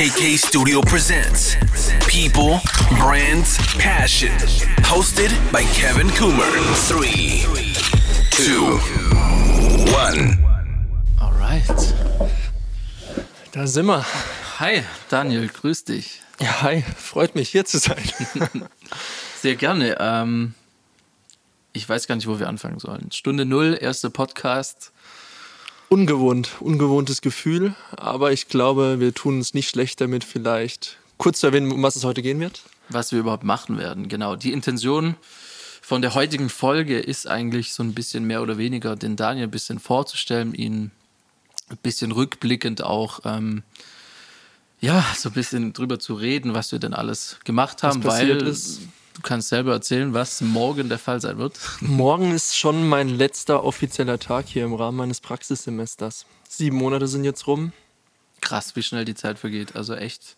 KK Studio presents People, Brands, Passion. Hosted by Kevin Coomer. Three, two, one. Alright. Da sind wir. Hi, Daniel, grüß dich. Ja, hi, freut mich hier zu sein. Sehr gerne. Ähm, ich weiß gar nicht, wo wir anfangen sollen. Stunde Null, erster Podcast. Ungewohnt, ungewohntes Gefühl, aber ich glaube, wir tun uns nicht schlecht damit, vielleicht kurz zu erwähnen, um was es heute gehen wird. Was wir überhaupt machen werden, genau. Die Intention von der heutigen Folge ist eigentlich so ein bisschen mehr oder weniger den Daniel ein bisschen vorzustellen, ihn ein bisschen rückblickend auch, ähm, ja, so ein bisschen drüber zu reden, was wir denn alles gemacht haben, weil ist. Du kannst selber erzählen, was morgen der Fall sein wird. Morgen ist schon mein letzter offizieller Tag hier im Rahmen meines Praxissemesters. Sieben Monate sind jetzt rum. Krass, wie schnell die Zeit vergeht. Also echt.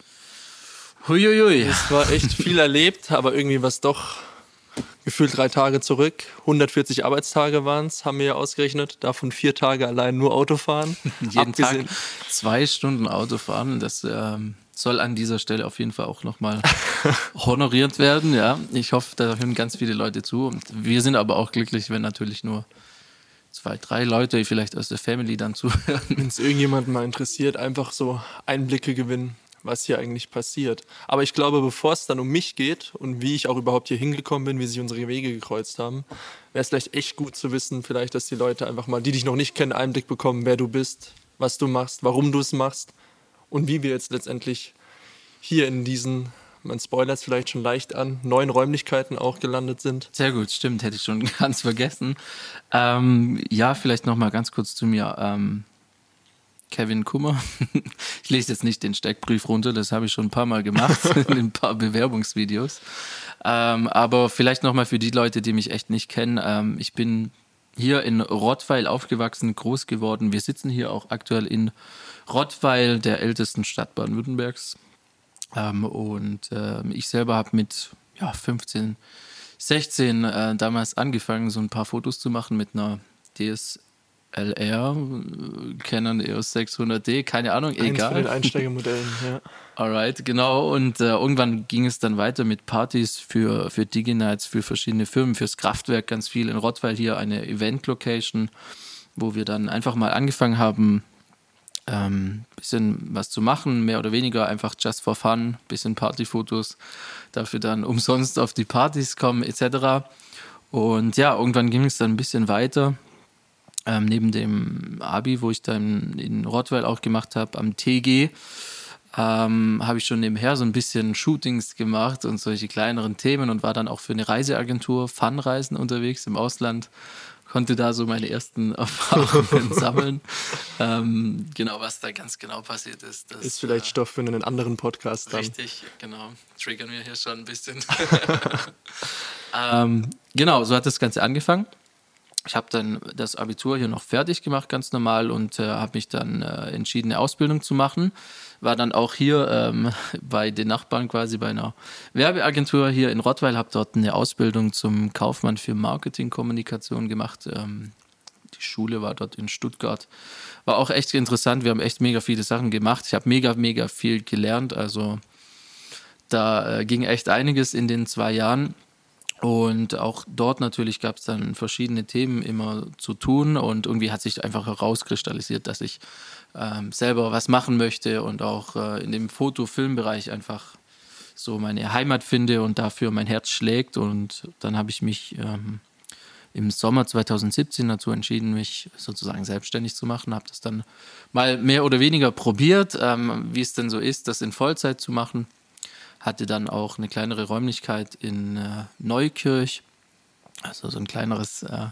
Huiuiui. Es war echt viel erlebt, aber irgendwie was doch gefühlt drei Tage zurück. 140 Arbeitstage waren es, haben wir ja ausgerechnet. Davon vier Tage allein nur Autofahren. Jeden Abgesehen- Tag zwei Stunden Auto fahren. Das ähm, soll an dieser Stelle auf jeden Fall auch nochmal honoriert werden. Ja, ich hoffe, da hören ganz viele Leute zu. Und wir sind aber auch glücklich, wenn natürlich nur zwei, drei Leute vielleicht aus der Family dann zuhören. Wenn es irgendjemanden mal interessiert, einfach so Einblicke gewinnen, was hier eigentlich passiert. Aber ich glaube, bevor es dann um mich geht und wie ich auch überhaupt hier hingekommen bin, wie sich unsere Wege gekreuzt haben, wäre es vielleicht echt gut zu wissen, vielleicht, dass die Leute einfach mal, die dich noch nicht kennen, Einblick bekommen, wer du bist, was du machst, warum du es machst und wie wir jetzt letztendlich hier in diesen, man spoilert es vielleicht schon leicht an, neuen Räumlichkeiten auch gelandet sind. Sehr gut, stimmt, hätte ich schon ganz vergessen. Ähm, ja, vielleicht nochmal ganz kurz zu mir. Ähm, Kevin Kummer. Ich lese jetzt nicht den Steckbrief runter, das habe ich schon ein paar Mal gemacht in ein paar Bewerbungsvideos. Ähm, aber vielleicht nochmal für die Leute, die mich echt nicht kennen. Ähm, ich bin hier in Rottweil aufgewachsen, groß geworden. Wir sitzen hier auch aktuell in Rottweil, der ältesten Stadt Baden-Württembergs. Ähm, und ähm, ich selber habe mit ja, 15, 16 äh, damals angefangen, so ein paar Fotos zu machen mit einer DSLR, äh, Canon EOS 600D, keine Ahnung, Eins von den egal. Einsteigermodellen, ja. Alright, genau. Und äh, irgendwann ging es dann weiter mit Partys für, für Digi-Nights, für verschiedene Firmen, fürs Kraftwerk ganz viel. In Rottweil hier eine Event-Location, wo wir dann einfach mal angefangen haben, ähm, bisschen was zu machen, mehr oder weniger einfach just for fun, bisschen Partyfotos, dafür dann umsonst auf die Partys kommen etc. Und ja, irgendwann ging es dann ein bisschen weiter. Ähm, neben dem Abi, wo ich dann in Rottweil auch gemacht habe, am TG, ähm, habe ich schon nebenher so ein bisschen Shootings gemacht und solche kleineren Themen und war dann auch für eine Reiseagentur, Funreisen unterwegs im Ausland. Konnte da so meine ersten Erfahrungen sammeln. Ähm, genau, was da ganz genau passiert ist. Das, Ist vielleicht äh, Stoff für einen anderen Podcast dann. Richtig, genau. Triggern wir hier schon ein bisschen. ähm, genau, so hat das Ganze angefangen. Ich habe dann das Abitur hier noch fertig gemacht, ganz normal, und äh, habe mich dann äh, entschieden, eine Ausbildung zu machen. War dann auch hier ähm, bei den Nachbarn quasi bei einer Werbeagentur hier in Rottweil, habe dort eine Ausbildung zum Kaufmann für Marketingkommunikation gemacht. Ähm, die Schule war dort in Stuttgart. War auch echt interessant. Wir haben echt mega viele Sachen gemacht. Ich habe mega, mega viel gelernt. Also da äh, ging echt einiges in den zwei Jahren. Und auch dort natürlich gab es dann verschiedene Themen immer zu tun. Und irgendwie hat sich einfach herauskristallisiert, dass ich ähm, selber was machen möchte und auch äh, in dem Foto-Film-Bereich einfach so meine Heimat finde und dafür mein Herz schlägt. Und dann habe ich mich ähm, im Sommer 2017 dazu entschieden, mich sozusagen selbstständig zu machen. Habe das dann mal mehr oder weniger probiert, ähm, wie es denn so ist, das in Vollzeit zu machen. Hatte dann auch eine kleinere Räumlichkeit in äh, Neukirch, also so ein kleineres äh,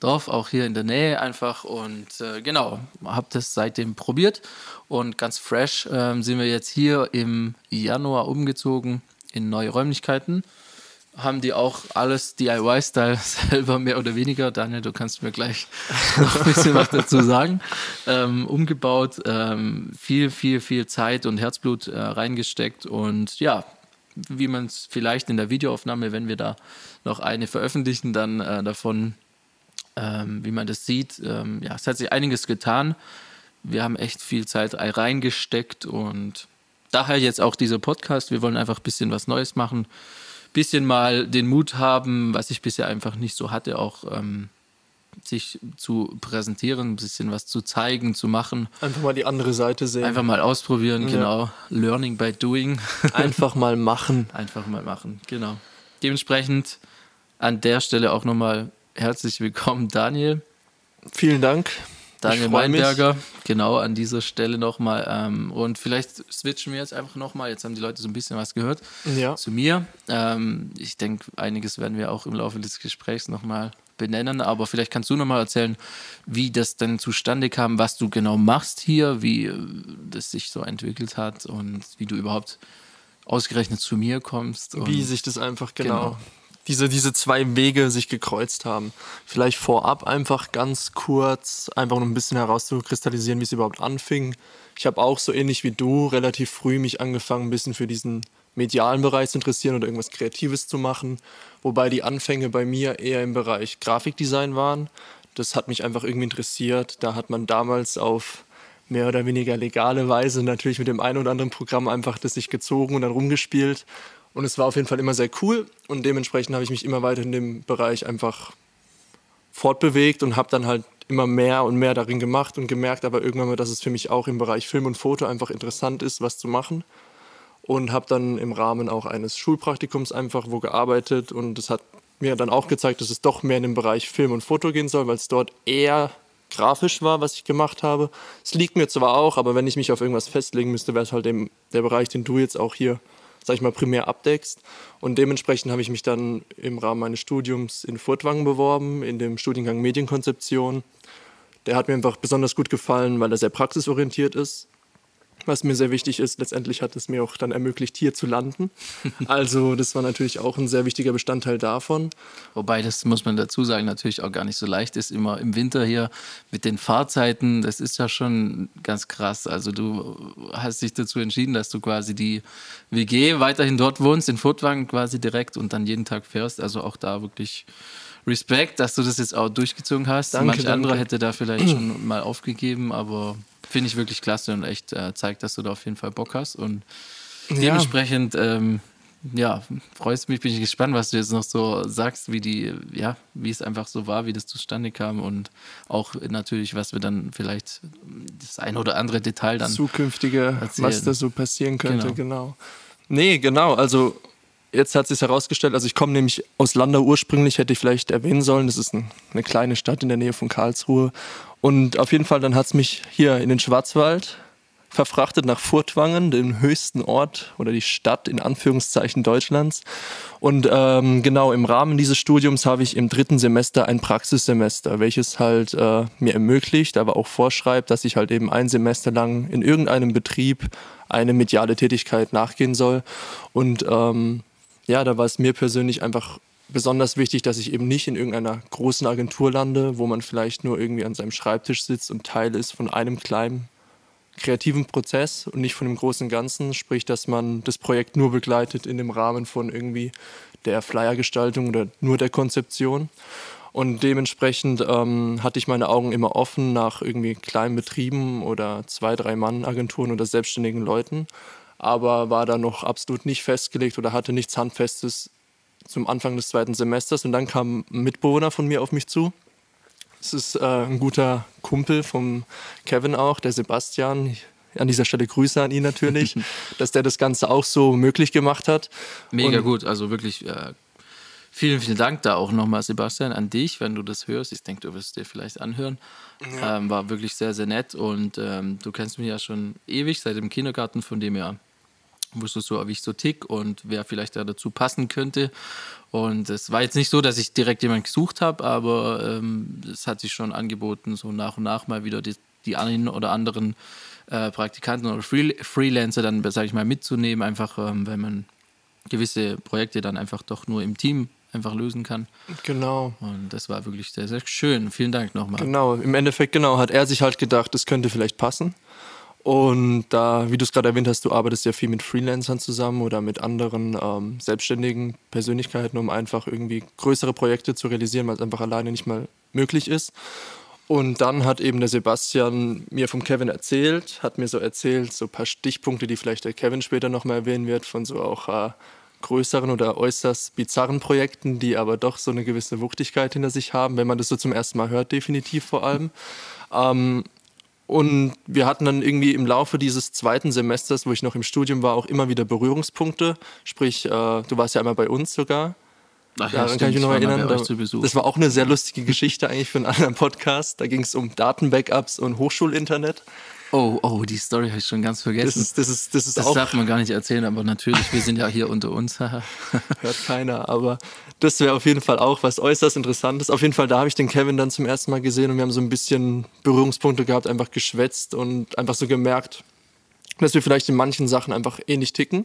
Dorf, auch hier in der Nähe einfach. Und äh, genau, habe das seitdem probiert. Und ganz fresh ähm, sind wir jetzt hier im Januar umgezogen in neue Räumlichkeiten haben die auch alles DIY-Style selber mehr oder weniger. Daniel, du kannst mir gleich noch ein bisschen was dazu sagen. Ähm, umgebaut, ähm, viel, viel, viel Zeit und Herzblut äh, reingesteckt und ja, wie man es vielleicht in der Videoaufnahme, wenn wir da noch eine veröffentlichen, dann äh, davon, ähm, wie man das sieht. Ähm, ja, es hat sich einiges getan. Wir haben echt viel Zeit reingesteckt und daher jetzt auch dieser Podcast. Wir wollen einfach ein bisschen was Neues machen, bisschen mal den Mut haben, was ich bisher einfach nicht so hatte, auch ähm, sich zu präsentieren, ein bisschen was zu zeigen, zu machen. Einfach mal die andere Seite sehen. Einfach mal ausprobieren, ja. genau. Learning by doing. Einfach mal machen. Einfach mal machen, genau. Dementsprechend an der Stelle auch nochmal herzlich willkommen, Daniel. Vielen Dank. Daniel Meinberger, genau an dieser Stelle nochmal. Ähm, und vielleicht switchen wir jetzt einfach nochmal. Jetzt haben die Leute so ein bisschen was gehört ja. zu mir. Ähm, ich denke, einiges werden wir auch im Laufe des Gesprächs nochmal benennen, aber vielleicht kannst du nochmal erzählen, wie das denn zustande kam, was du genau machst hier, wie äh, das sich so entwickelt hat und wie du überhaupt ausgerechnet zu mir kommst. wie sich das einfach genau, genau. Diese, diese zwei Wege sich gekreuzt haben. Vielleicht vorab einfach ganz kurz, einfach um ein bisschen herauszukristallisieren, wie es überhaupt anfing. Ich habe auch so ähnlich wie du relativ früh mich angefangen, ein bisschen für diesen medialen Bereich zu interessieren oder irgendwas Kreatives zu machen. Wobei die Anfänge bei mir eher im Bereich Grafikdesign waren. Das hat mich einfach irgendwie interessiert. Da hat man damals auf mehr oder weniger legale Weise natürlich mit dem einen oder anderen Programm einfach das sich gezogen und dann rumgespielt. Und es war auf jeden Fall immer sehr cool. Und dementsprechend habe ich mich immer weiter in dem Bereich einfach fortbewegt und habe dann halt immer mehr und mehr darin gemacht und gemerkt aber irgendwann mal, dass es für mich auch im Bereich Film und Foto einfach interessant ist, was zu machen. Und habe dann im Rahmen auch eines Schulpraktikums einfach wo gearbeitet. Und das hat mir dann auch gezeigt, dass es doch mehr in den Bereich Film und Foto gehen soll, weil es dort eher grafisch war, was ich gemacht habe. Es liegt mir zwar auch, aber wenn ich mich auf irgendwas festlegen müsste, wäre es halt eben der Bereich, den du jetzt auch hier, sag ich mal, primär abdeckst. Und dementsprechend habe ich mich dann im Rahmen meines Studiums in Furtwangen beworben, in dem Studiengang Medienkonzeption. Der hat mir einfach besonders gut gefallen, weil er sehr praxisorientiert ist was mir sehr wichtig ist. Letztendlich hat es mir auch dann ermöglicht, hier zu landen. Also das war natürlich auch ein sehr wichtiger Bestandteil davon. Wobei das, muss man dazu sagen, natürlich auch gar nicht so leicht ist, immer im Winter hier mit den Fahrzeiten. Das ist ja schon ganz krass. Also du hast dich dazu entschieden, dass du quasi die WG weiterhin dort wohnst, in Furtwangen quasi direkt und dann jeden Tag fährst. Also auch da wirklich Respekt, dass du das jetzt auch durchgezogen hast. Danke, Manch danke. anderer hätte da vielleicht schon mal aufgegeben, aber finde ich wirklich klasse und echt äh, zeigt, dass du da auf jeden Fall Bock hast. Und ja. dementsprechend, ähm, ja, freust mich, bin ich gespannt, was du jetzt noch so sagst, wie die, ja, wie es einfach so war, wie das zustande kam und auch natürlich, was wir dann vielleicht das ein oder andere Detail dann zukünftige, erzählen. was da so passieren könnte, genau. genau. Nee, genau, also jetzt hat sich herausgestellt, also ich komme nämlich aus Landau ursprünglich, hätte ich vielleicht erwähnen sollen. Das ist ein, eine kleine Stadt in der Nähe von Karlsruhe. Und auf jeden Fall, dann hat es mich hier in den Schwarzwald verfrachtet nach Furtwangen, dem höchsten Ort oder die Stadt in Anführungszeichen Deutschlands. Und ähm, genau im Rahmen dieses Studiums habe ich im dritten Semester ein Praxissemester, welches halt äh, mir ermöglicht, aber auch vorschreibt, dass ich halt eben ein Semester lang in irgendeinem Betrieb eine mediale Tätigkeit nachgehen soll. Und ähm, ja, da war es mir persönlich einfach besonders wichtig, dass ich eben nicht in irgendeiner großen Agentur lande, wo man vielleicht nur irgendwie an seinem Schreibtisch sitzt und Teil ist von einem kleinen kreativen Prozess und nicht von dem großen Ganzen. Sprich, dass man das Projekt nur begleitet in dem Rahmen von irgendwie der Flyergestaltung oder nur der Konzeption. Und dementsprechend ähm, hatte ich meine Augen immer offen nach irgendwie kleinen Betrieben oder zwei, drei Mann Agenturen oder selbstständigen Leuten aber war da noch absolut nicht festgelegt oder hatte nichts Handfestes zum Anfang des zweiten Semesters. Und dann kam ein Mitbewohner von mir auf mich zu. Das ist äh, ein guter Kumpel vom Kevin auch, der Sebastian. An dieser Stelle Grüße an ihn natürlich, dass der das Ganze auch so möglich gemacht hat. Mega Und gut, also wirklich äh, vielen, vielen Dank da auch nochmal, Sebastian, an dich, wenn du das hörst. Ich denke, du wirst dir vielleicht anhören. Ja. Ähm, war wirklich sehr, sehr nett und ähm, du kennst mich ja schon ewig, seit dem Kindergarten, von dem her wusstest du, wie ich so tick und wer vielleicht da dazu passen könnte. Und es war jetzt nicht so, dass ich direkt jemanden gesucht habe, aber ähm, es hat sich schon angeboten, so nach und nach mal wieder die, die einen oder anderen äh, Praktikanten oder Free Freelancer dann, sage ich mal, mitzunehmen, einfach ähm, wenn man gewisse Projekte dann einfach doch nur im Team einfach lösen kann. Genau. Und das war wirklich sehr, sehr schön. Vielen Dank nochmal. Genau, im Endeffekt, genau, hat er sich halt gedacht, das könnte vielleicht passen. Und da, wie du es gerade erwähnt hast, du arbeitest ja viel mit Freelancern zusammen oder mit anderen ähm, selbstständigen Persönlichkeiten, um einfach irgendwie größere Projekte zu realisieren, weil es einfach alleine nicht mal möglich ist. Und dann hat eben der Sebastian mir vom Kevin erzählt, hat mir so erzählt, so ein paar Stichpunkte, die vielleicht der Kevin später nochmal erwähnen wird, von so auch äh, größeren oder äußerst bizarren Projekten, die aber doch so eine gewisse Wuchtigkeit hinter sich haben, wenn man das so zum ersten Mal hört, definitiv vor allem. Ähm, und wir hatten dann irgendwie im Laufe dieses zweiten Semesters, wo ich noch im Studium war, auch immer wieder Berührungspunkte. Sprich, äh, du warst ja einmal bei uns sogar. Ach Ja, daran kann ich mich noch erinnern. Da, das war auch eine sehr lustige Geschichte eigentlich für einen anderen Podcast. Da ging es um Datenbackups und Hochschulinternet. Oh, oh, die Story habe ich schon ganz vergessen. Das ist, das ist, das ist das darf man gar nicht erzählen, aber natürlich, wir sind ja hier unter uns. Hört keiner, aber das wäre auf jeden Fall auch was äußerst Interessantes. Auf jeden Fall, da habe ich den Kevin dann zum ersten Mal gesehen und wir haben so ein bisschen Berührungspunkte gehabt, einfach geschwätzt und einfach so gemerkt, dass wir vielleicht in manchen Sachen einfach ähnlich ticken.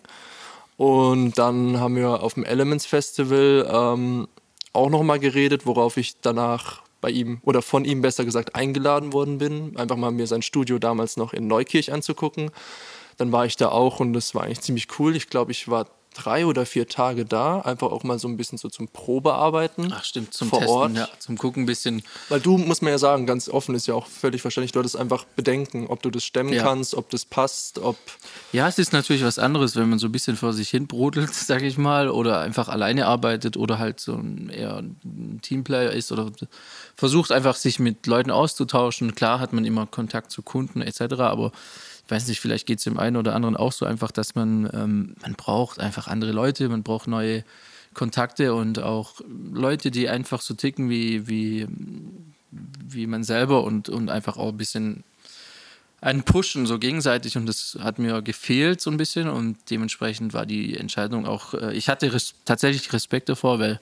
Und dann haben wir auf dem Elements Festival ähm, auch nochmal geredet, worauf ich danach bei ihm oder von ihm besser gesagt eingeladen worden bin, einfach mal mir sein Studio damals noch in Neukirch anzugucken. Dann war ich da auch und das war eigentlich ziemlich cool. Ich glaube, ich war drei oder vier Tage da, einfach auch mal so ein bisschen so zum Probearbeiten. Ach stimmt, zum vor Testen, Ort. ja, zum Gucken ein bisschen. Weil du, muss man ja sagen, ganz offen ist ja auch völlig verständlich, du hattest einfach Bedenken, ob du das stemmen Ja. kannst, ob das passt, ob... Ja, es ist natürlich was anderes, wenn man so ein bisschen vor sich hin brodelt, sag ich mal, oder einfach alleine arbeitet oder halt so ein eher ein Teamplayer ist oder versucht einfach sich mit Leuten auszutauschen. Klar hat man immer Kontakt zu Kunden etc., aber weiß nicht, vielleicht geht es dem einen oder anderen auch so einfach, dass man, ähm, man braucht einfach andere Leute, man braucht neue Kontakte und auch Leute, die einfach so ticken wie, wie, wie man selber und, und einfach auch ein bisschen einen pushen, so gegenseitig und das hat mir gefehlt so ein bisschen und dementsprechend war die Entscheidung auch, äh, ich hatte res tatsächlich Respekt davor, weil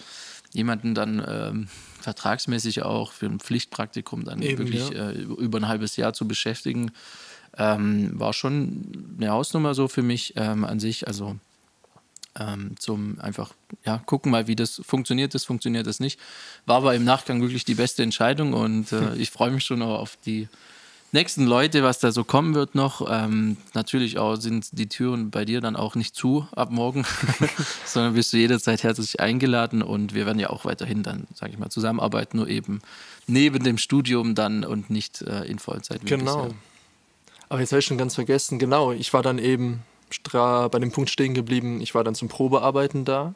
jemanden dann ähm, vertragsmäßig auch für ein Pflichtpraktikum dann Eben, wirklich ja. äh, über ein halbes Jahr zu beschäftigen, ähm, war schon eine Hausnummer so für mich ähm, an sich, also ähm, zum einfach ja gucken mal, wie das funktioniert, das funktioniert das nicht. War aber im Nachgang wirklich die beste Entscheidung und äh, ich freue mich schon auch auf die nächsten Leute, was da so kommen wird noch. Ähm, natürlich auch sind die Türen bei dir dann auch nicht zu ab morgen, sondern bist du jederzeit herzlich eingeladen und wir werden ja auch weiterhin dann, sage ich mal, zusammenarbeiten, nur eben neben dem Studium dann und nicht äh, in Vollzeit. Genau. bisher. Aber jetzt habe ich schon ganz vergessen, genau, ich war dann eben bei dem Punkt stehen geblieben, ich war dann zum Probearbeiten da.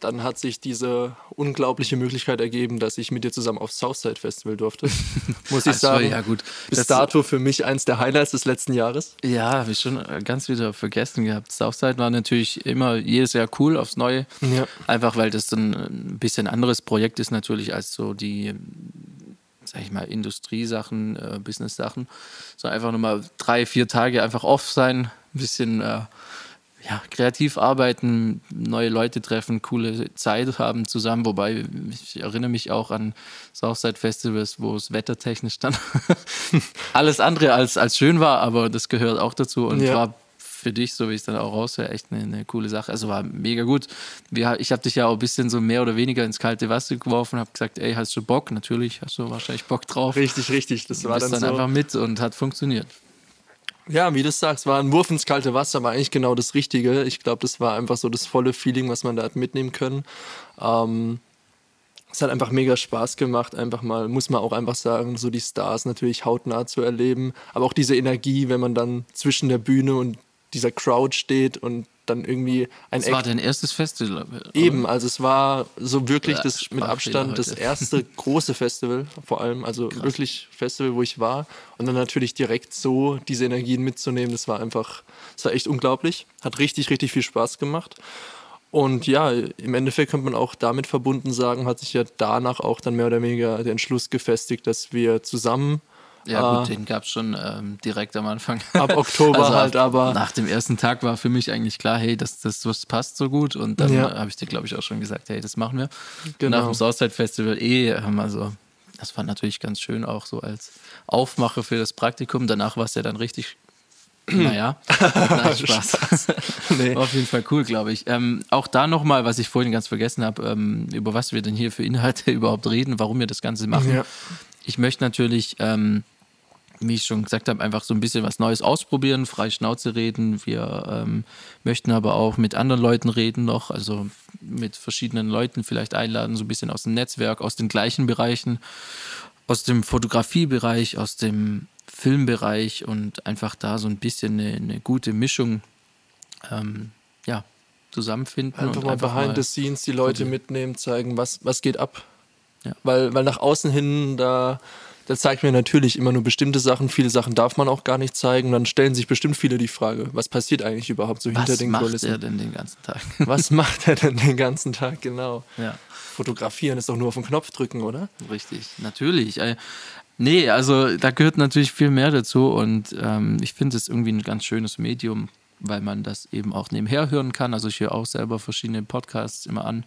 Dann hat sich diese unglaubliche Möglichkeit ergeben, dass ich mit dir zusammen aufs Southside Festival durfte. Muss ich Ach so, sagen. ja, gut. Bis Das- dato für mich eins der Highlights des letzten Jahres. Ja, habe ich schon äh, ganz wieder vergessen gehabt. Southside war natürlich immer jedes Jahr cool aufs Neue. Ja. Einfach weil das ein bisschen anderes Projekt ist natürlich als so die, sag ich mal, Industriesachen, äh, Business-Sachen. So einfach nochmal drei, vier Tage einfach off sein, ein bisschen äh, ja, kreativ arbeiten, neue Leute treffen, coole Zeit haben zusammen. Wobei ich erinnere mich auch an Southside Festivals, wo es wettertechnisch dann alles andere als, als schön war, aber das gehört auch dazu und Ja. war für dich, so wie ich es dann auch raushöre, echt eine, eine coole Sache. Also war mega gut. Wir, ich habe dich ja auch ein bisschen so mehr oder weniger ins kalte Wasser geworfen, habe gesagt, ey, hast du Bock? Natürlich hast du wahrscheinlich Bock drauf. Richtig, richtig. Das Du war bist dann, dann so. einfach mit und hat funktioniert. Ja, wie du sagst, war ein Wurf ins kalte Wasser, war eigentlich genau das Richtige. Ich glaube, das war einfach so das volle Feeling, was man da hat mitnehmen können. Ähm, es hat einfach mega Spaß gemacht, einfach mal, muss man auch einfach sagen, so die Stars natürlich hautnah zu erleben. Aber auch diese Energie, wenn man dann zwischen der Bühne und dieser Crowd steht und dann irgendwie ein Das war dein erstes Festival. oder? Eben, also es war so wirklich Ja, das mit Abstand das erste große Festival, vor allem, also wirklich Festival, wo ich war. Und dann natürlich direkt so diese Energien mitzunehmen, das war einfach, das war echt unglaublich. Hat richtig, richtig viel Spaß gemacht. Und ja, im Endeffekt könnte man auch damit verbunden sagen, hat sich ja danach auch dann mehr oder weniger der Entschluss gefestigt, dass wir zusammen Ja, äh, gut, den gab es schon ähm, direkt am Anfang. ab Oktober Also halt, ab- aber Nach dem ersten Tag war für mich eigentlich klar, hey, das, das, das passt so gut. Und dann Ja. äh, habe ich dir, glaube ich, auch schon gesagt, hey, das machen wir. Genau. Nach dem Southside Festival eh, ähm, also das war natürlich ganz schön auch so als Aufmache für das Praktikum. Danach war es ja dann richtig, naja, nein, Spaß. nee. War auf jeden Fall cool, glaube ich. Ähm, auch da nochmal, was ich vorhin ganz vergessen habe, ähm, über was wir denn hier für Inhalte überhaupt reden, warum wir das Ganze machen. Ja. Ich möchte natürlich, ähm, wie ich schon gesagt habe, einfach so ein bisschen was Neues ausprobieren, frei Schnauze reden. Wir ähm, möchten aber auch mit anderen Leuten reden noch, also mit verschiedenen Leuten vielleicht einladen, so ein bisschen aus dem Netzwerk, aus den gleichen Bereichen. aus dem Fotografiebereich, aus dem Filmbereich und einfach da so ein bisschen eine, eine gute Mischung ähm, ja, zusammenfinden. Einfach und mal einfach behind mal the scenes die Leute mitnehmen, zeigen, was, was geht ab. Ja. Weil, weil nach außen hin, da, da zeigt mir natürlich immer nur bestimmte Sachen. Viele Sachen darf man auch gar nicht zeigen. Dann stellen sich bestimmt viele die Frage, was passiert eigentlich überhaupt so hinter Was den macht Kulissen? er denn den ganzen Tag? Was macht er denn den ganzen Tag genau? ja. Fotografieren ist doch nur auf den Knopf drücken, oder? Richtig, natürlich. Äh, Nee, also da gehört natürlich viel mehr dazu und ähm, ich finde es irgendwie ein ganz schönes Medium, weil man das eben auch nebenher hören kann. Also ich höre auch selber verschiedene Podcasts immer an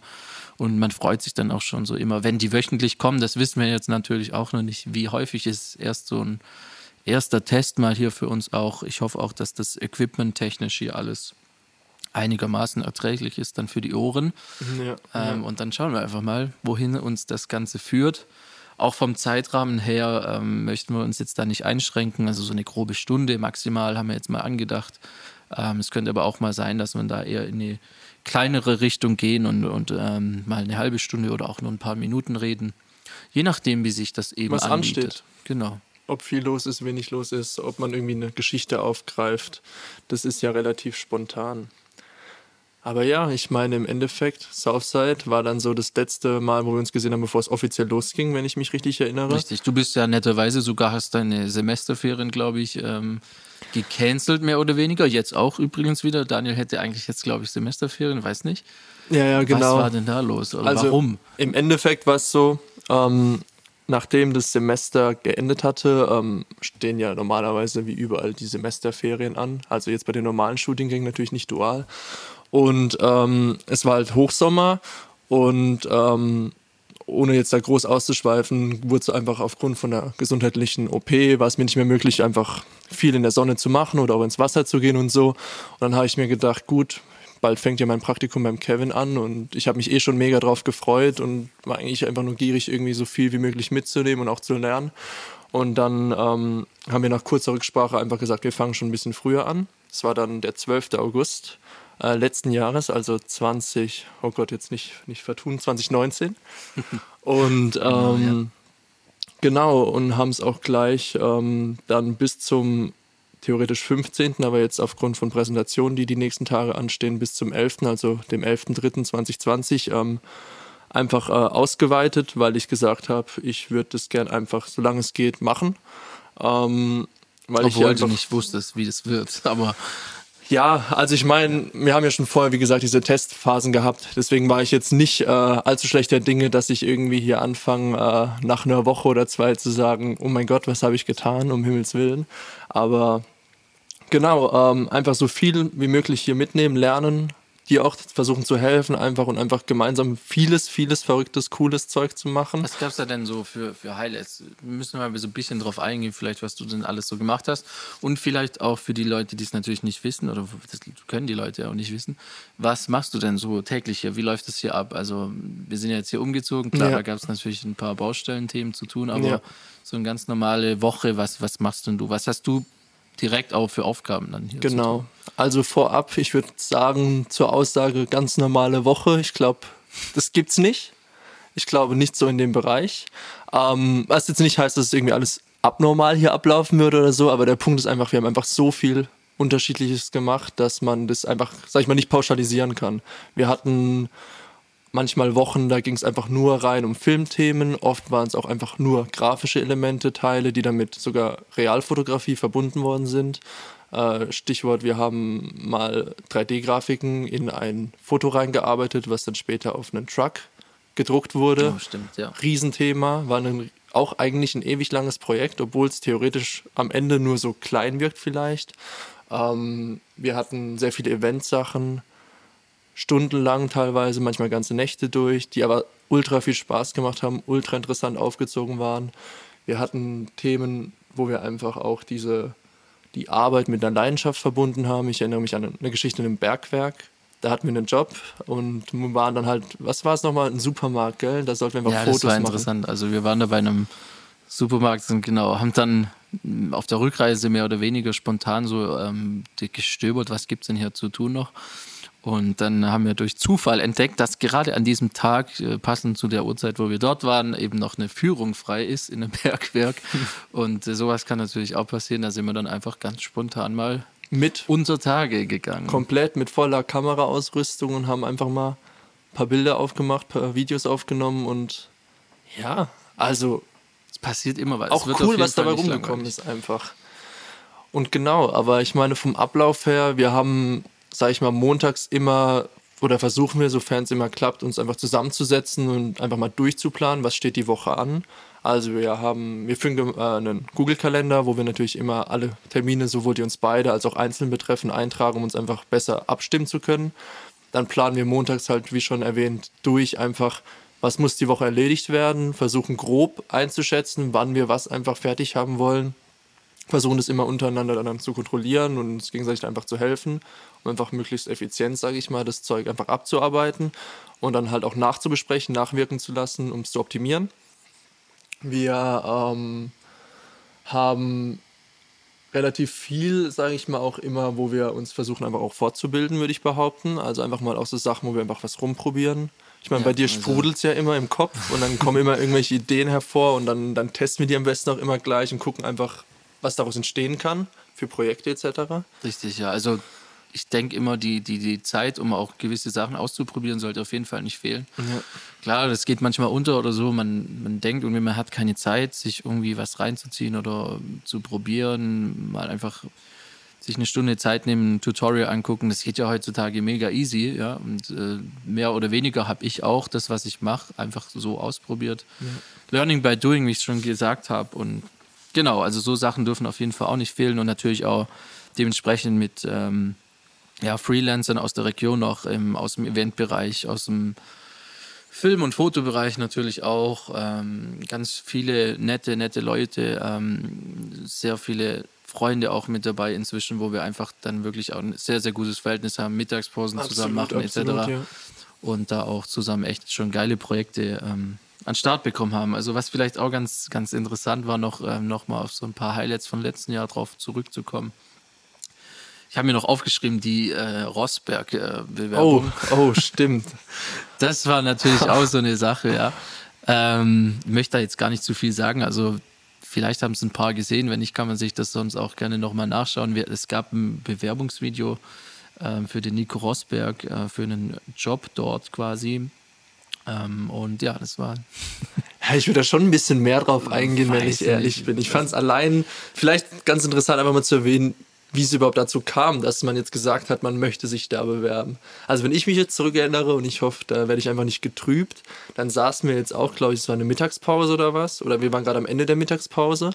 und man freut sich dann auch schon so immer, wenn die wöchentlich kommen. Das wissen wir jetzt natürlich auch noch nicht, wie häufig ist erst so ein erster Test mal hier für uns auch. Ich hoffe auch, dass das Equipment technisch hier alles einigermaßen erträglich ist dann für die Ohren. Ja. Ähm, und dann schauen wir einfach mal, wohin uns das Ganze führt. Auch vom Zeitrahmen her ähm, möchten wir uns jetzt da nicht einschränken. Also so eine grobe Stunde maximal haben wir jetzt mal angedacht. Ähm, es könnte aber auch mal sein, dass man da eher in eine kleinere Richtung gehen und, und ähm, mal eine halbe Stunde oder auch nur ein paar Minuten reden. Je nachdem, wie sich das eben Was anbietet. ansteht. Genau. ob viel los ist, wenig los ist, ob man irgendwie eine Geschichte aufgreift. Das ist ja relativ spontan. Aber ja, ich meine, im Endeffekt, Southside war dann so das letzte Mal, wo wir uns gesehen haben, bevor es offiziell losging, wenn ich mich richtig erinnere. Richtig. Du bist ja netterweise sogar, hast deine Semesterferien, glaube ich, ähm, gecancelt, mehr oder weniger. Jetzt auch übrigens wieder. Daniel hätte eigentlich jetzt, glaube ich, Semesterferien, weiß nicht. Ja, ja, genau. Was war denn da los? Oder also warum? Im Endeffekt war es so, ähm, nachdem das Semester geendet hatte, ähm, stehen ja normalerweise wie überall die Semesterferien an. Also jetzt bei den normalen Studiengängen natürlich nicht dual. Und ähm, es war halt Hochsommer und ähm, ohne jetzt da groß auszuschweifen, wurde es einfach aufgrund von der gesundheitlichen OP, war es mir nicht mehr möglich, einfach viel in der Sonne zu machen oder auch ins Wasser zu gehen und so. Und dann habe ich mir gedacht, gut, bald fängt ja mein Praktikum beim Kevin an und ich habe mich eh schon mega drauf gefreut und war eigentlich einfach nur gierig, irgendwie so viel wie möglich mitzunehmen und auch zu lernen. Und dann ähm, haben wir nach kurzer Rücksprache einfach gesagt, wir fangen schon ein bisschen früher an. Es war dann der 12. August äh, letzten Jahres, also 20, oh Gott, jetzt nicht, nicht vertun, 2019. Und ähm, genau, und haben es auch gleich ähm, dann bis zum theoretisch 15., aber jetzt aufgrund von Präsentationen, die die nächsten Tage anstehen, bis zum 11., also dem 11.03.2020, ähm, einfach äh, ausgeweitet, weil ich gesagt habe, ich würde das gern einfach, solange es geht, machen. Ähm, weil ich Obwohl du einfach nicht wusstest, wie das wird. Aber ja, also ich meine, wir haben ja schon vorher, wie gesagt, diese Testphasen gehabt. Deswegen war ich jetzt nicht äh, allzu schlechter Dinge, dass ich irgendwie hier anfange, äh, nach einer Woche oder zwei zu sagen, oh mein Gott, was habe ich getan, um Himmels Willen. Aber genau, ähm, einfach so viel wie möglich hier mitnehmen, lernen, dir auch versuchen zu helfen, einfach und einfach gemeinsam vieles, vieles verrücktes, cooles Zeug zu machen. was gab es da denn so für, für Highlights? Wir müssen mal so ein bisschen drauf eingehen, vielleicht, was du denn alles so gemacht hast. Und vielleicht auch für die Leute, die es natürlich nicht wissen, oder das können die Leute ja auch nicht wissen. Was machst du denn so täglich hier? Wie läuft es hier ab? Also, wir sind ja jetzt hier umgezogen. Klar, Ja. da gab es natürlich ein paar Baustellenthemen zu tun, aber Ja. so eine ganz normale Woche, was, was machst denn du? Was hast du direkt auch für Aufgaben dann hier? Genau. Also vorab, ich würde sagen, zur Aussage ganz normale Woche. Ich glaube, das gibt's nicht. Ich glaube nicht so in dem Bereich. Ähm, was jetzt nicht heißt, dass es irgendwie alles abnormal hier ablaufen würde oder so, aber der Punkt ist einfach, wir haben einfach so viel Unterschiedliches gemacht, dass man das einfach, sag ich mal, nicht pauschalisieren kann. Wir hatten manchmal Wochen, da ging es einfach nur rein um Filmthemen. Oft waren es auch einfach nur grafische Elemente, Teile, die damit sogar Realfotografie verbunden worden sind. Äh, Stichwort, wir haben mal 3D-Grafiken in ein Foto reingearbeitet, was dann später auf einen Truck gedruckt wurde. Oh, stimmt, ja. Riesenthema, war ein, auch eigentlich ein ewig langes Projekt, obwohl es theoretisch am Ende nur so klein wirkt vielleicht. Ähm, wir hatten sehr viele Eventsachen, stundenlang teilweise, manchmal ganze Nächte durch, die aber ultra viel Spaß gemacht haben, ultra interessant aufgezogen waren. Wir hatten Themen, wo wir einfach auch diese, die Arbeit mit einer Leidenschaft verbunden haben. Ich erinnere mich an eine Geschichte in einem Bergwerk. Da hatten wir einen Job und waren dann halt, was war es nochmal, ein Supermarkt, gell? Da sollten wir einfach Ja, Fotos das war machen. interessant. Also wir waren da bei einem Supermarkt und genau, haben dann auf der Rückreise mehr oder weniger spontan so ähm, gestöbert, was gibt es denn hier zu tun noch. Und dann haben wir durch Zufall entdeckt, dass gerade an diesem Tag, äh, passend zu der Uhrzeit, wo wir dort waren, eben noch eine Führung frei ist in einem Bergwerk. Und äh, sowas kann natürlich auch passieren. Da sind wir dann einfach ganz spontan mal Mit unter Tage gegangen. komplett mit voller Kameraausrüstung und haben einfach mal ein paar Bilder aufgemacht, ein paar Videos aufgenommen und ja, also Es passiert immer was. auch Es wird auf cool, was Fall dabei rumgekommen langweilig. ist einfach. Und genau, aber ich meine vom Ablauf her, wir haben, sag ich mal, montags immer oder versuchen wir, sofern es immer klappt, uns einfach zusammenzusetzen und einfach mal durchzuplanen, was steht die Woche an. Also wir haben, wir führen äh, einen Google-Kalender, wo wir natürlich immer alle Termine, sowohl die uns beide als auch einzeln betreffen, eintragen, um uns einfach besser abstimmen zu können. Dann planen wir montags halt, wie schon erwähnt, durch einfach, was muss die Woche erledigt werden, versuchen grob einzuschätzen, wann wir was einfach fertig haben wollen versuchen das immer untereinander dann zu kontrollieren und uns gegenseitig einfach zu helfen, um einfach möglichst effizient, sage ich mal, das Zeug einfach abzuarbeiten und dann halt auch nachzubesprechen, nachwirken zu lassen, um es zu optimieren. Wir ähm, haben relativ viel, sage ich mal, auch immer, wo wir uns versuchen, einfach auch fortzubilden, würde ich behaupten. Also einfach mal auch so Sachen, wo wir einfach was rumprobieren. Ich meine, Ja, bei dir also- sprudelt es ja immer im Kopf und dann kommen immer irgendwelche Ideen hervor und dann, dann testen wir die am besten auch immer gleich und gucken einfach, was daraus entstehen kann für Projekte etc. Richtig, ja. Also ich denke immer, die, die, die Zeit, um auch gewisse Sachen auszuprobieren, sollte auf jeden Fall nicht fehlen. Klar, das geht manchmal unter oder so. Man, man denkt irgendwie, man hat keine Zeit, sich irgendwie was reinzuziehen oder zu probieren. Mal einfach sich eine Stunde Zeit nehmen, ein Tutorial angucken. Das geht ja heutzutage mega easy. Ja? Und äh, mehr oder weniger habe ich auch das, was ich mache, einfach so ausprobiert. Learning by doing, wie ich schon gesagt habe. Und genau, also so Sachen dürfen auf jeden Fall auch nicht fehlen und natürlich auch dementsprechend mit ähm, ja, Freelancern aus der Region noch, ähm, aus dem Eventbereich, aus dem Film- und Fotobereich natürlich auch. Ähm, ganz viele nette, nette Leute, ähm, sehr viele Freunde auch mit dabei inzwischen, wo wir einfach dann wirklich auch ein sehr, sehr gutes Verhältnis haben, Mittagspausen zusammen machen etc. ja. Und da auch zusammen echt schon geile Projekte ähm, an Start bekommen haben. Also was vielleicht auch ganz, ganz interessant war, noch, ähm, noch mal auf so ein paar Highlights von letzten Jahr drauf zurückzukommen. Ich habe mir noch aufgeschrieben, die äh, Oh, Rossberg-Bewerbung. oh, stimmt. Das war natürlich auch so eine Sache, ja. Ähm, ich möchte da jetzt gar nicht zu viel sagen. Also vielleicht haben es ein paar gesehen. Wenn nicht, kann man sich das sonst auch gerne nochmal nachschauen. Wir, es gab ein Bewerbungsvideo ähm, für den Nico Rosberg äh, für einen Job dort quasi. Ähm, und ja, das war Ja, ich würde da schon ein bisschen mehr drauf eingehen, wenn ich ehrlich nicht. bin. Ich fand es allein vielleicht ganz interessant, einfach mal zu erwähnen, wie es überhaupt dazu kam, dass man jetzt gesagt hat, man möchte sich da bewerben. Also wenn ich mich jetzt zurückerinnere und ich hoffe, da werde ich einfach nicht getrübt, dann saßen wir jetzt auch, glaube ich, es war eine Mittagspause oder was, oder wir waren gerade am Ende der Mittagspause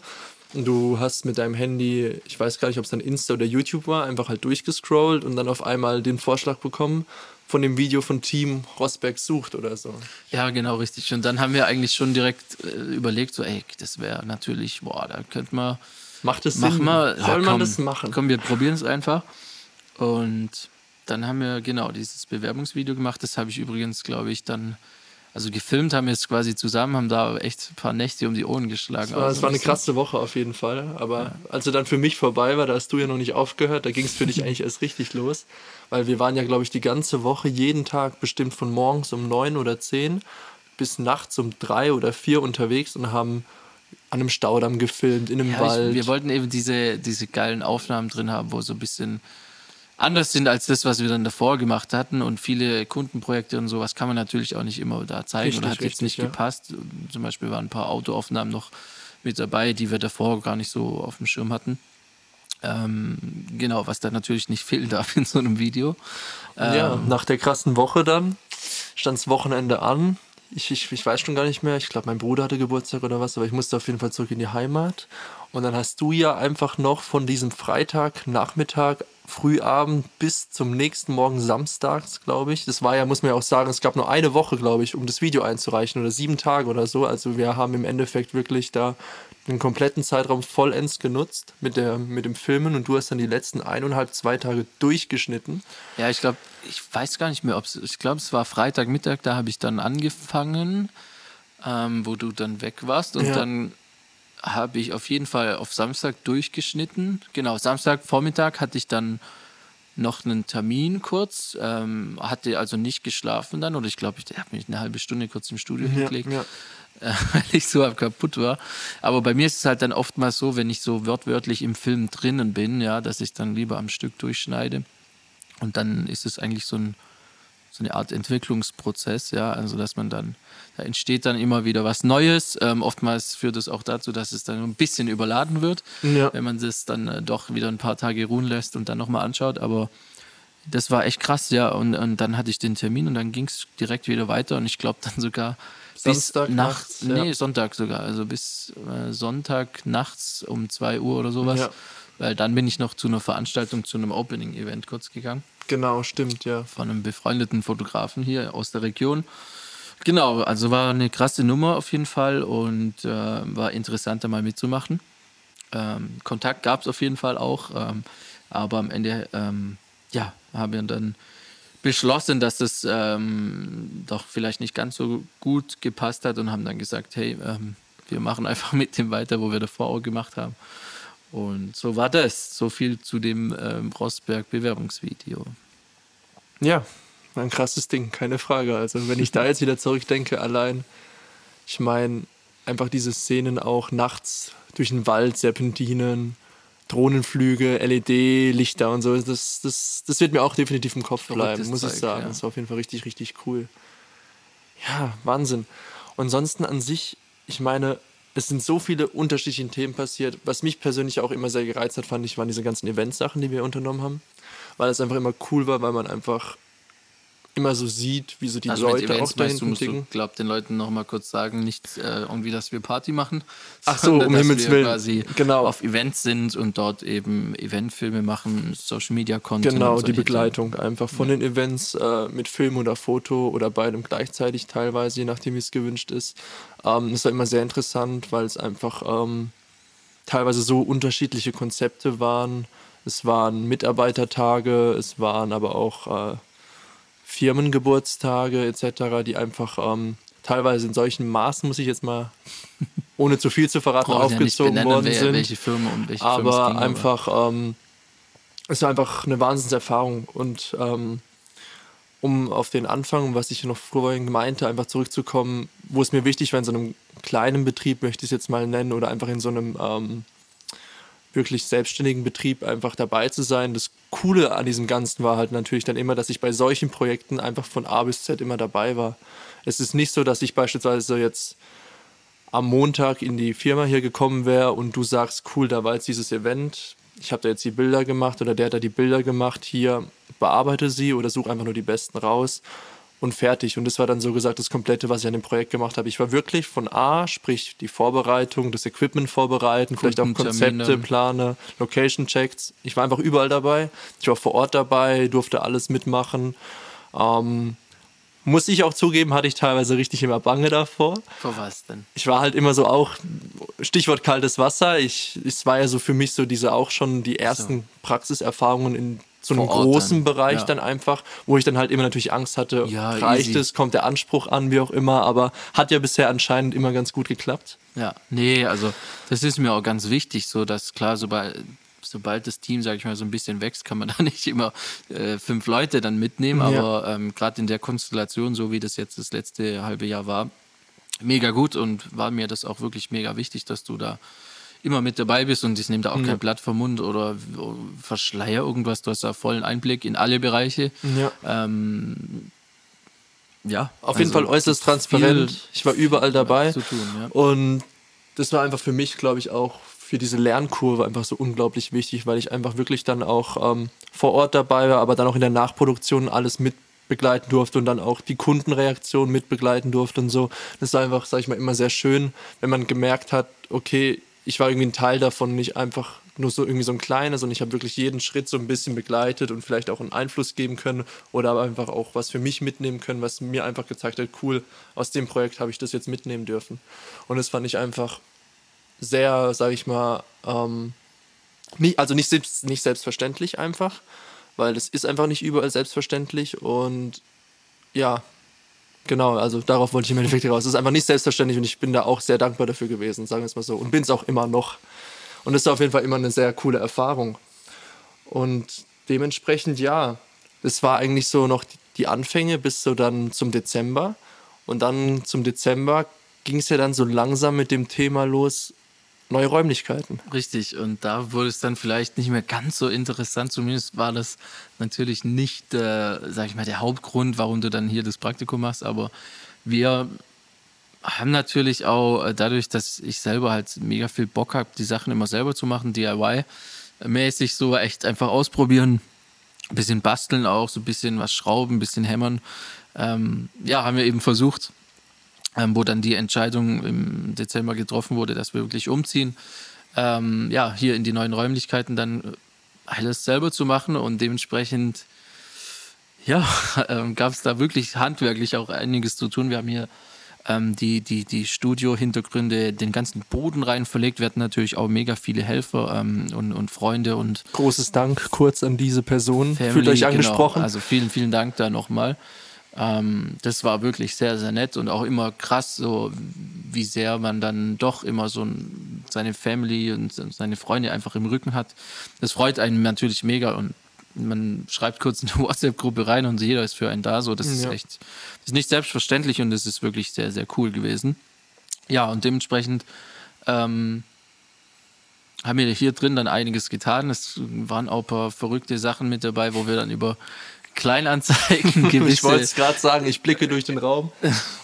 und du hast mit deinem Handy, ich weiß gar nicht, ob es dann Insta oder YouTube war, einfach halt durchgescrollt und dann auf einmal den Vorschlag bekommen von dem Video von Team Rosberg sucht oder so. Ja, genau, richtig. Und dann haben wir eigentlich schon direkt äh, überlegt, so, ey, das wäre natürlich, boah, da könnte man, Macht es mach Sinn? mal, ja, Soll man komm, das machen? Komm, wir probieren es einfach. Und dann haben wir, genau, dieses Bewerbungsvideo gemacht. Das habe ich übrigens, glaube ich, dann, also gefilmt haben wir es quasi zusammen, haben da echt ein paar Nächte um die Ohren geschlagen. Es war, es war eine krasse Woche auf jeden Fall. Aber als er dann für mich vorbei war, da hast du ja noch nicht aufgehört, da ging es für dich eigentlich erst richtig los. Weil wir waren ja, glaube ich, die ganze Woche jeden Tag bestimmt von morgens um neun oder zehn bis nachts um drei oder vier unterwegs und haben an einem Staudamm gefilmt, in einem Ja, Wald. ich, wir wollten eben diese, diese geilen Aufnahmen drin haben, wo so ein bisschen anders sind als das, was wir dann davor gemacht hatten. Und viele Kundenprojekte und sowas kann man natürlich auch nicht immer da zeigen Richtig, oder hat jetzt richtig, nicht ja. gepasst. Zum Beispiel waren ein paar Autoaufnahmen noch mit dabei, die wir davor gar nicht so auf dem Schirm hatten. Ähm, genau, was da natürlich nicht fehlen darf in so einem Video. Ja, Ähm, nach der krassen Woche dann stand das Wochenende an. Ich, ich, ich weiß schon gar nicht mehr. Ich glaube, mein Bruder hatte Geburtstag oder was, aber ich musste auf jeden Fall zurück in die Heimat. Und dann hast du ja einfach noch von diesem Freitag, Nachmittag, Frühabend bis zum nächsten Morgen samstags, glaube ich. Das war ja, muss man ja auch sagen, es gab nur eine Woche, glaube ich, um das Video einzureichen oder sieben Tage oder so. Also wir haben im Endeffekt wirklich da den kompletten Zeitraum vollends genutzt mit, der, mit dem Filmen und du hast dann die letzten eineinhalb, zwei Tage durchgeschnitten. Ja, ich glaube, ich weiß gar nicht mehr, ob es, ich glaube, es war Freitagmittag, da habe ich dann angefangen, ähm, wo du dann weg warst und Ja. dann habe ich auf jeden Fall auf Samstag durchgeschnitten. Genau, Samstag Vormittag hatte ich dann noch einen Termin kurz, ähm, hatte also nicht geschlafen dann oder ich glaube, ich habe mich eine halbe Stunde kurz im Studio Ja, hingelegt, ja. äh, weil ich so kaputt war. Aber bei mir ist es halt dann oftmals so, wenn ich so wortwörtlich im Film drinnen bin, ja, dass ich dann lieber am Stück durchschneide. Und dann ist es eigentlich so, ein, so eine Art Entwicklungsprozess, ja, also dass man dann, da entsteht dann immer wieder was Neues. Ähm, oftmals führt es auch dazu, dass es dann ein bisschen überladen wird, Ja. wenn man das dann äh, doch wieder ein paar Tage ruhen lässt und dann nochmal anschaut. Aber das war echt krass, ja. Und, und dann hatte ich den Termin und dann ging es direkt wieder weiter und ich glaube dann sogar Samstag bis nachts, nachts, ja. nee, Sonntag sogar, also bis äh, Sonntag nachts um 2 Uhr oder sowas. Ja. Weil dann bin ich noch zu einer Veranstaltung, zu einem Opening-Event kurz gegangen Genau, stimmt, ja. von einem befreundeten Fotografen hier aus der Region. Genau, also war eine krasse Nummer auf jeden Fall und äh, war interessant, da mal mitzumachen. Ähm, Kontakt gab es auf jeden Fall auch, ähm, aber am Ende ähm, ja, haben wir dann beschlossen, dass das ähm, doch vielleicht nicht ganz so gut gepasst hat und haben dann gesagt, hey, ähm, wir machen einfach mit dem weiter, wo wir davor auch gemacht haben. Und so war das. So viel zu dem ähm, Rossberg-Bewerbungsvideo. Ja, ein krasses Ding, keine Frage. Also wenn ich da jetzt wieder zurückdenke, allein, ich meine, einfach diese Szenen auch nachts durch den Wald, Serpentinen, Drohnenflüge, LED-Lichter und so, das, das, das wird mir auch definitiv im Kopf bleiben, muss ich sagen. ja. Das war auf jeden Fall richtig, richtig cool. Ja, Wahnsinn. Und ansonsten an sich, ich meine, es sind so viele unterschiedliche Themen passiert. Was mich persönlich auch immer sehr gereizt hat, fand ich, waren diese ganzen Eventsachen, die wir unternommen haben. Weil es einfach immer cool war, weil man einfach immer so sieht, wie so die Also mit Leute Events auch da meinst du, musst du, ticken. glaub, den Leuten noch mal kurz sagen, nicht äh, irgendwie, dass wir Party machen, Ach so, um dass Himmels wir Willen. quasi Genau. auf Events sind und dort eben Eventfilme machen, Social Media Content. Genau, die Begleitung einfach von den Events äh, mit Film oder Foto oder beidem gleichzeitig teilweise, je nachdem, wie es gewünscht ist. Ähm, das war immer sehr interessant, weil es einfach ähm, teilweise so unterschiedliche Konzepte waren. Es waren Mitarbeitertage, es waren aber auch äh, Firmengeburtstage etc., die einfach ähm, teilweise in solchen Maßen, muss ich jetzt mal, ohne zu viel zu verraten, wir ja aufgezogen benennen, worden sind welche Firma und welche aber ging, einfach, ähm, es war einfach eine Wahnsinnserfahrung und ähm, um auf den Anfang, was ich noch vorhin meinte, einfach zurückzukommen, wo es mir wichtig war, in so einem kleinen Betrieb, möchte ich es jetzt mal nennen, oder einfach in so einem ähm, wirklich selbstständigen Betrieb einfach dabei zu sein. Das Coole an diesem Ganzen war halt natürlich dann immer, dass ich bei solchen Projekten einfach von A bis Z immer dabei war. Es ist nicht so, dass ich beispielsweise jetzt am Montag in die Firma hier gekommen wäre und du sagst, cool, da war jetzt dieses Event, ich habe da jetzt die Bilder gemacht oder der hat da die Bilder gemacht, hier bearbeite sie oder suche einfach nur die besten raus und fertig. Und das war dann so gesagt das Komplette, was ich an dem Projekt gemacht habe. Ich war wirklich von A, sprich die Vorbereitung, das Equipment vorbereiten, vielleicht auch. Konzepte, Plane, Location-Checks. Ich war einfach überall dabei. Ich war vor Ort dabei, durfte alles mitmachen. Ähm, muss ich auch zugeben, hatte ich teilweise richtig immer Bange davor Vor was denn? ich war halt immer so auch, Stichwort kaltes Wasser, ich, es war ja so für mich so diese auch schon die ersten Praxiserfahrungen in so einem großen dann, Bereich ja. dann einfach, wo ich dann halt immer natürlich Angst hatte, Ja, reicht easy. es, kommt der Anspruch an, wie auch immer, aber hat ja bisher anscheinend immer ganz gut geklappt. Ja, nee, also das ist mir auch ganz wichtig, so dass klar, sobald, sobald das Team, sage ich mal, so ein bisschen wächst, kann man da nicht immer äh, fünf Leute dann mitnehmen, Ja. aber ähm, gerade in der Konstellation, so wie das jetzt das letzte halbe Jahr war, mega gut und war mir das auch wirklich mega wichtig, dass du da immer mit dabei bist und ich nehme da auch kein Blatt vom Mund oder verschleier irgendwas, du hast da vollen Einblick in alle Bereiche. Ja. Ähm, ja. Auf jeden also Fall äußerst transparent. Ich war überall dabei. Tun, ja. Und das war einfach für mich, glaube ich, auch für diese Lernkurve einfach so unglaublich wichtig, weil ich einfach wirklich dann auch ähm, vor Ort dabei war, aber dann auch in der Nachproduktion alles mit begleiten durfte und dann auch die Kundenreaktion mit begleiten durfte und so. Das war einfach, sage ich mal, immer sehr schön, wenn man gemerkt hat, okay, ich war irgendwie ein Teil davon, nicht einfach nur so irgendwie so ein kleiner, sondern ich habe wirklich jeden Schritt so ein bisschen begleitet und vielleicht auch einen Einfluss geben können oder aber einfach auch was für mich mitnehmen können, was mir einfach gezeigt hat, cool, aus dem Projekt habe ich das jetzt mitnehmen dürfen. Und das fand ich einfach sehr, sage ich mal, ähm, nicht, also nicht, selbst, nicht selbstverständlich einfach, weil es ist einfach nicht überall selbstverständlich und ja, genau, also darauf wollte ich im Endeffekt raus. Es ist einfach nicht selbstverständlich und ich bin da auch sehr dankbar dafür gewesen, sagen wir es mal so. Und bin es auch immer noch. Und das ist auf jeden Fall immer eine sehr coole Erfahrung. Und dementsprechend ja. Das war eigentlich so noch die Anfänge bis so dann zum Dezember. Und dann zum Dezember ging es ja dann so langsam mit dem Thema los, neue Räumlichkeiten. Richtig, und da wurde es dann vielleicht nicht mehr ganz so interessant. Zumindest war das natürlich nicht, äh, sag ich mal, der Hauptgrund, warum du dann hier das Praktikum machst. Aber wir haben natürlich auch äh, dadurch, dass ich selber halt mega viel Bock habe, die Sachen immer selber zu machen, DIY-mäßig so echt einfach ausprobieren, ein bisschen basteln auch, so ein bisschen was schrauben, ein bisschen hämmern. Ähm, ja, haben wir eben versucht, ähm, wo dann die Entscheidung im Dezember getroffen wurde, dass wir wirklich umziehen, ähm, ja, hier in die neuen Räumlichkeiten dann alles selber zu machen und dementsprechend, ja, ähm, gab es da wirklich handwerklich auch einiges zu tun. Wir haben hier ähm, die, die, die Studio-Hintergründe, den ganzen Boden rein verlegt. Wir hatten natürlich auch mega viele Helfer ähm, und, und Freunde und Großes Dank kurz an diese Person. Family, Fühlt euch genau. angesprochen. Also vielen, vielen Dank da nochmal. Ähm, das war wirklich sehr, sehr nett und auch immer krass, so wie sehr man dann doch immer so ein, seine Family und seine Freunde einfach im Rücken hat. Das freut einen natürlich mega und man schreibt kurz in eine WhatsApp-Gruppe rein und jeder ist für einen da. So, das ist Ja. echt, das ist nicht selbstverständlich und das ist wirklich sehr, sehr cool gewesen. Ja, und dementsprechend ähm, haben wir hier drin dann einiges getan. Es waren auch ein paar verrückte Sachen mit dabei, wo wir dann über Kleinanzeigen gewisse. Ich wollte es gerade sagen, ich blicke durch den Raum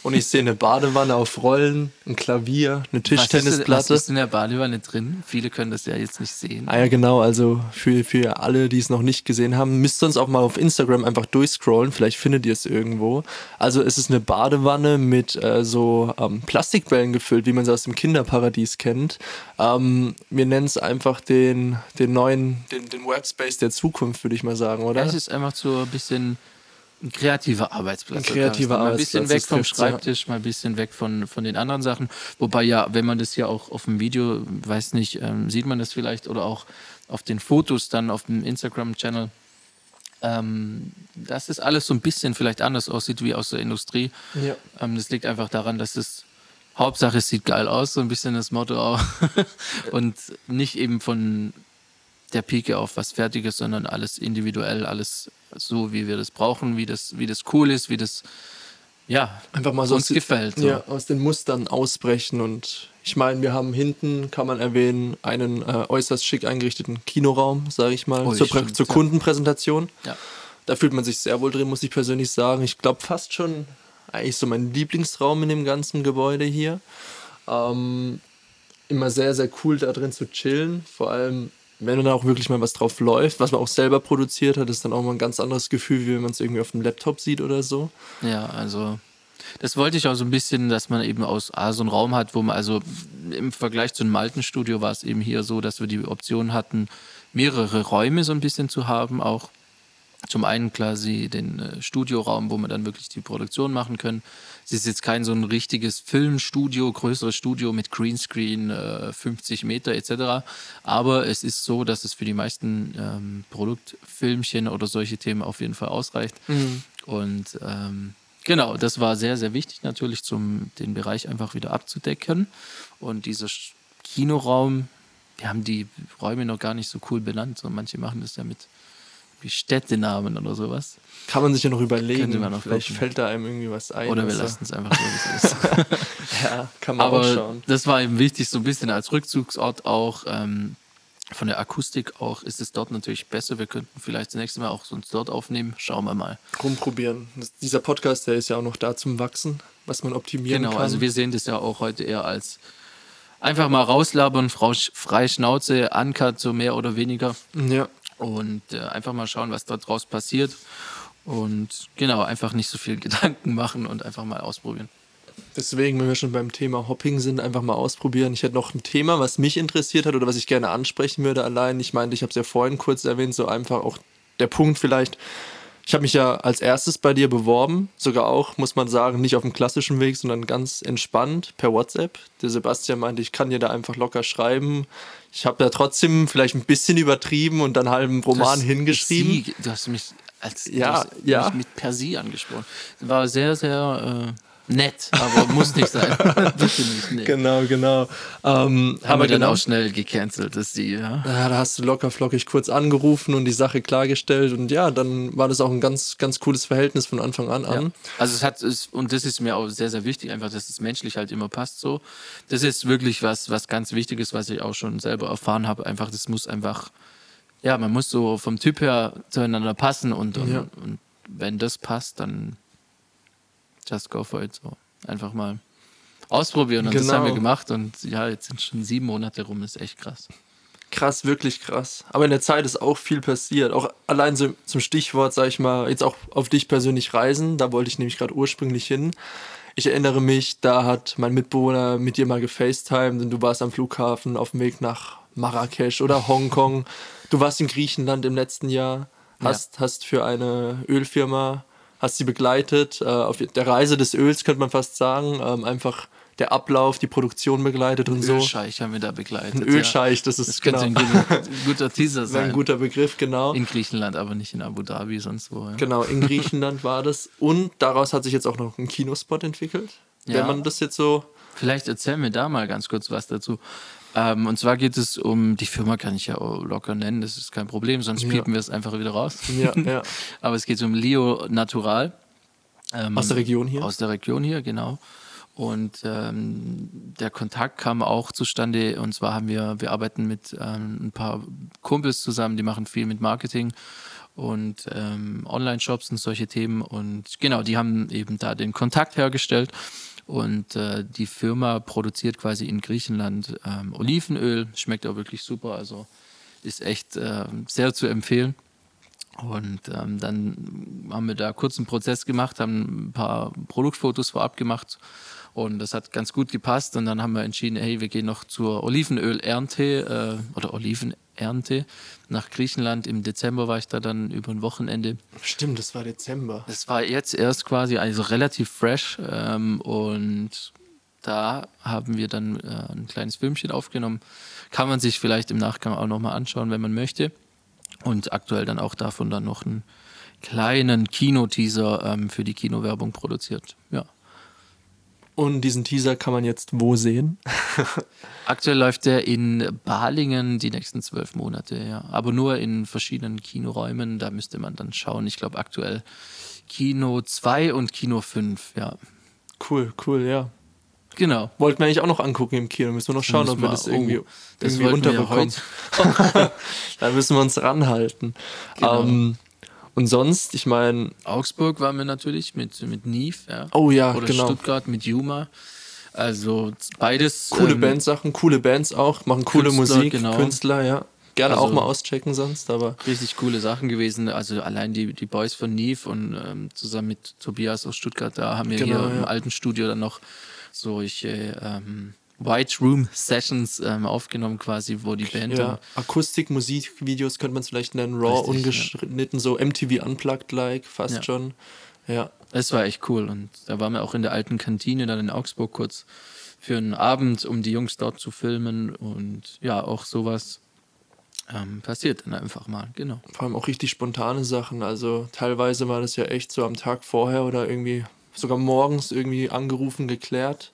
und ich sehe eine Badewanne auf Rollen, ein Klavier, eine was ist, was Tischtennisplatte. ist in der Badewanne drin? Viele können das ja jetzt nicht sehen. Ah ja, genau. Also für, für alle, die es noch nicht gesehen haben, müsst ihr uns auch mal auf Instagram einfach durchscrollen. Vielleicht findet ihr es irgendwo. Also es ist eine Badewanne mit äh, so ähm, Plastikbällen gefüllt, wie man sie aus dem Kinderparadies kennt. Ähm, wir nennen es einfach den, den neuen, den, den Workspace der Zukunft, würde ich mal sagen, oder? Es ist einfach so ein bisschen ein kreativer Arbeitsplatz. Ein kreativer Mal ein bisschen weg vom. Schreibtisch, mal ein bisschen weg von, von den anderen Sachen. Wobei ja, wenn man das ja auch auf dem Video, weiß nicht, ähm, sieht man das vielleicht oder auch auf den Fotos dann auf dem Instagram-Channel, ähm, dass es alles so ein bisschen vielleicht anders aussieht wie aus der Industrie. Ja. Ähm, das liegt einfach daran, dass es Hauptsache es sieht geil aus, so ein bisschen das Motto auch. Und nicht eben von der Pike auf was Fertiges, sondern alles individuell, alles so, wie wir das brauchen, wie das, wie das cool ist, wie das ja Einfach mal so uns aus, gefällt. So. Ja, aus den Mustern ausbrechen. Und ich meine, wir haben hinten, kann man erwähnen, einen äh, äußerst schick eingerichteten Kinoraum, sage ich mal, Oh, zur, stimmt, zur. Kundenpräsentation. Ja. Da fühlt man sich sehr wohl drin, muss ich persönlich sagen. Ich glaube fast schon eigentlich so mein Lieblingsraum in dem ganzen Gebäude hier. Ähm, immer sehr, sehr cool da drin zu chillen. Vor allem, wenn da auch wirklich mal was drauf läuft, was man auch selber produziert hat, ist dann auch mal ein ganz anderes Gefühl, wie wenn man es irgendwie auf dem Laptop sieht oder so. Ja, also das wollte ich auch so ein bisschen, dass man eben aus A so einen Raum hat, wo man also im Vergleich zu einem alten Studio war es eben hier so, dass wir die Option hatten, mehrere Räume so ein bisschen zu haben, auch zum einen quasi den äh, Studioraum, wo wir dann wirklich die Produktion machen können. Es ist jetzt kein so ein richtiges Filmstudio, größeres Studio mit Greenscreen, äh, 50 Meter etc. Aber es ist so, dass es für die meisten ähm, Produktfilmchen oder solche Themen auf jeden Fall ausreicht. Und ähm, genau, das war sehr, sehr wichtig natürlich, um den Bereich einfach wieder abzudecken. Und dieser Kinoraum, wir haben die Räume noch gar nicht so cool benannt. So, manche machen das ja mit wie Städtenamen oder sowas. Kann man sich ja noch überlegen. Könnte man noch Vielleicht gucken. fällt da einem irgendwie was ein. Oder wir lassen es einfach so, wie es ist. Ja, kann man auch Aber schauen. das war eben wichtig, so ein bisschen als Rückzugsort auch. Ähm, von der Akustik auch ist es dort natürlich besser. Wir könnten vielleicht das nächste Mal auch uns dort aufnehmen. Schauen wir mal. Rumprobieren. Das, dieser Podcast, der ist ja auch noch da zum Wachsen, was man optimieren Genau, kann. also wir sehen das ja auch heute eher als einfach mal rauslabern, frei Schnauze, uncut, so mehr oder weniger. ja. Und äh, einfach mal schauen, was dort draus passiert. Und genau, einfach nicht so viel Gedanken machen und einfach mal ausprobieren. Deswegen, wenn wir schon beim Thema Hopping sind, einfach mal ausprobieren. Ich hätte noch ein Thema, was mich interessiert hat oder was ich gerne ansprechen würde allein. Ich meinte, ich habe es ja vorhin kurz erwähnt, so einfach auch der Punkt vielleicht. Ich habe mich ja als erstes bei dir beworben, sogar auch, muss man sagen, nicht auf dem klassischen Weg, sondern ganz entspannt per WhatsApp. Der Sebastian meinte, ich kann dir da einfach locker schreiben. Ich habe da trotzdem vielleicht ein bisschen übertrieben und dann halben Roman Das- hingeschrieben. Sie, du hast mich als Ja, hast ja. mich mit per Sie angesprochen. War sehr, sehr nett, aber muss nicht sein. Bitte nicht. Nee. Genau, genau. Ähm, Haben wir dann genau, auch schnell gecancelt, dass die, ja. ja, da hast du locker flockig kurz angerufen und die Sache klargestellt und ja, dann war das auch ein ganz, ganz cooles Verhältnis von Anfang an an. Ja. Also es hat es, und das ist mir auch sehr, sehr wichtig, einfach, dass es menschlich halt immer passt so. Das ist wirklich was, was ganz Wichtiges, was ich auch schon selber erfahren habe. Einfach, das muss einfach, ja, man muss so vom Typ her zueinander passen und, und, Ja. und wenn das passt, dann just go for it so. Einfach mal ausprobieren und das Genau. haben wir gemacht und ja, jetzt sind schon sieben Monate rum, ist echt krass. Krass, wirklich krass. Aber in der Zeit ist auch viel passiert. Auch allein so zum Stichwort, sag ich mal, jetzt auch auf dich persönlich reisen. Da wollte ich nämlich gerade ursprünglich hin. Ich erinnere mich, da hat mein Mitbewohner mit dir mal gefacetimed und du warst am Flughafen auf dem Weg nach Marrakesch oder Hongkong. Du warst in Griechenland im letzten Jahr, hast, hast für eine Ölfirma, hast sie begleitet, äh, auf der Reise des Öls könnte man fast sagen, ähm, einfach der Ablauf, die Produktion begleitet und so. Ölscheich haben wir da begleitet. Ein Ölscheich, das ist Das könnte genau. ein guter, guter Teaser sein. ein guter Begriff, genau. In Griechenland, aber nicht in Abu Dhabi, sonst wo. Ja. Genau, in Griechenland war das. Und daraus hat sich jetzt auch noch ein Kinospot entwickelt. Ja. Wenn man das jetzt so. Vielleicht erzähl mir da mal ganz kurz was dazu. Ähm, und zwar geht es um, die Firma kann ich ja auch locker nennen, das ist kein Problem, sonst Ja. piepen wir es einfach wieder raus. Ja, ja. Aber es geht um Leo Natural. Ähm, Aus der Region hier? Aus der Region hier, genau. Und ähm, der Kontakt kam auch zustande. Und zwar haben wir, wir arbeiten mit ähm, ein paar Kumpels zusammen, die machen viel mit Marketing und ähm, Online-Shops und solche Themen. Und genau, die haben eben da den Kontakt hergestellt. Und äh, die Firma produziert quasi in Griechenland ähm, Olivenöl. Schmeckt auch wirklich super. Also ist echt äh, sehr zu empfehlen. Und ähm, dann haben wir da kurz einen Prozess gemacht, haben ein paar Produktfotos vorab gemacht und das hat ganz gut gepasst. Und dann haben wir entschieden, hey, wir gehen noch zur Olivenölernte äh, oder Olivenernte nach Griechenland. Im Dezember war ich da dann über ein Wochenende. Stimmt, das war Dezember. Das war jetzt erst quasi, also relativ fresh. Ähm, und da haben wir dann äh, ein kleines Filmchen aufgenommen. Kann man sich vielleicht im Nachgang auch nochmal anschauen, wenn man möchte. Und aktuell dann auch davon dann noch einen kleinen Kinoteaser ähm, für die Kinowerbung produziert. Ja. Und diesen Teaser kann man jetzt wo sehen? Aktuell läuft der in Balingen die nächsten zwölf Monate, ja. Aber nur in verschiedenen Kinoräumen. Da müsste man dann schauen. Ich glaube aktuell Kino 2 und Kino 5, ja. Cool, cool, ja. Genau. Wollten wir eigentlich auch noch angucken im Kino. Müssen wir noch schauen, ob wir das Müssen irgendwie, oh, das irgendwie wir ja unterbekommen. da müssen wir uns ranhalten. Genau. Ähm, und sonst, ich meine, Augsburg waren wir natürlich mit, mit Neve, ja. Oh ja, Oder genau. Stuttgart mit Juma. Also beides. coole ähm, Bandsachen, coole Bands auch, machen coole Künstler, Musik, genau. Künstler, ja. Gerne Also- auch mal auschecken sonst, aber Richtig coole Sachen gewesen. Also allein die, die Boys von Neve und ähm, zusammen mit Tobias aus Stuttgart, da haben wir Genau, hier im ja. alten Studio dann noch solche ähm, White Room Sessions ähm, aufgenommen, quasi, wo die Band ja, Akustik-Musikvideos könnte man es vielleicht nennen, raw, Richtig, ungeschnitten, so MTV Unplugged-like, fast Ja. schon. Ja, Es war echt cool und da waren wir auch in der alten Kantine dann in Augsburg kurz für einen Abend, um die Jungs dort zu filmen und ja, auch sowas ähm, passiert dann einfach mal, genau. vor allem auch richtig spontane Sachen. Also teilweise war das ja echt so am Tag vorher oder irgendwie sogar morgens irgendwie angerufen, geklärt.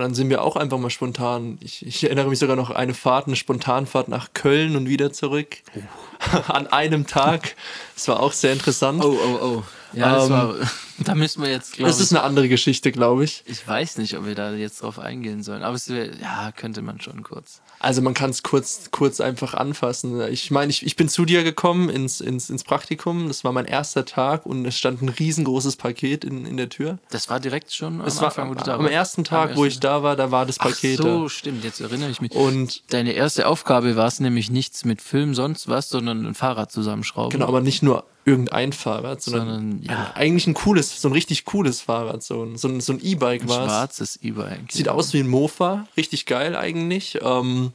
Und dann sind wir auch einfach mal spontan. Ich, ich erinnere mich sogar noch eine Fahrt, eine Spontanfahrt nach Köln und wieder zurück. An einem Tag. Das war auch sehr interessant. Oh, oh, oh. Ja, das Ähm, war, da müssen wir jetzt, glaube das ist eine andere Geschichte, glaube ich. ich weiß nicht, ob wir da jetzt drauf eingehen sollen, aber es wär, ja, könnte man schon kurz. Also man kann es kurz, kurz einfach anfassen. Ich meine, ich, ich bin zu dir gekommen ins, ins, ins Praktikum. Das war mein erster Tag und es stand ein riesengroßes Paket in, in der Tür. Das war direkt schon am Das war Anfang, wo du da am warst? ersten Tag, Am wo ich da war, da war das Ach Paket so, da. stimmt, jetzt erinnere ich mich. Und Deine erste Aufgabe war es nämlich nichts mit Film, sonst was, sondern ein Fahrrad zusammenschrauben. genau, aber nicht nur irgendein Fahrrad, sondern, Sondern, ja. eigentlich ein cooles, so ein richtig cooles Fahrrad, so ein, so ein, so ein E-Bike war es. schwarzes E-Bike. Sieht genau. aus wie ein Mofa, richtig geil eigentlich. Ähm,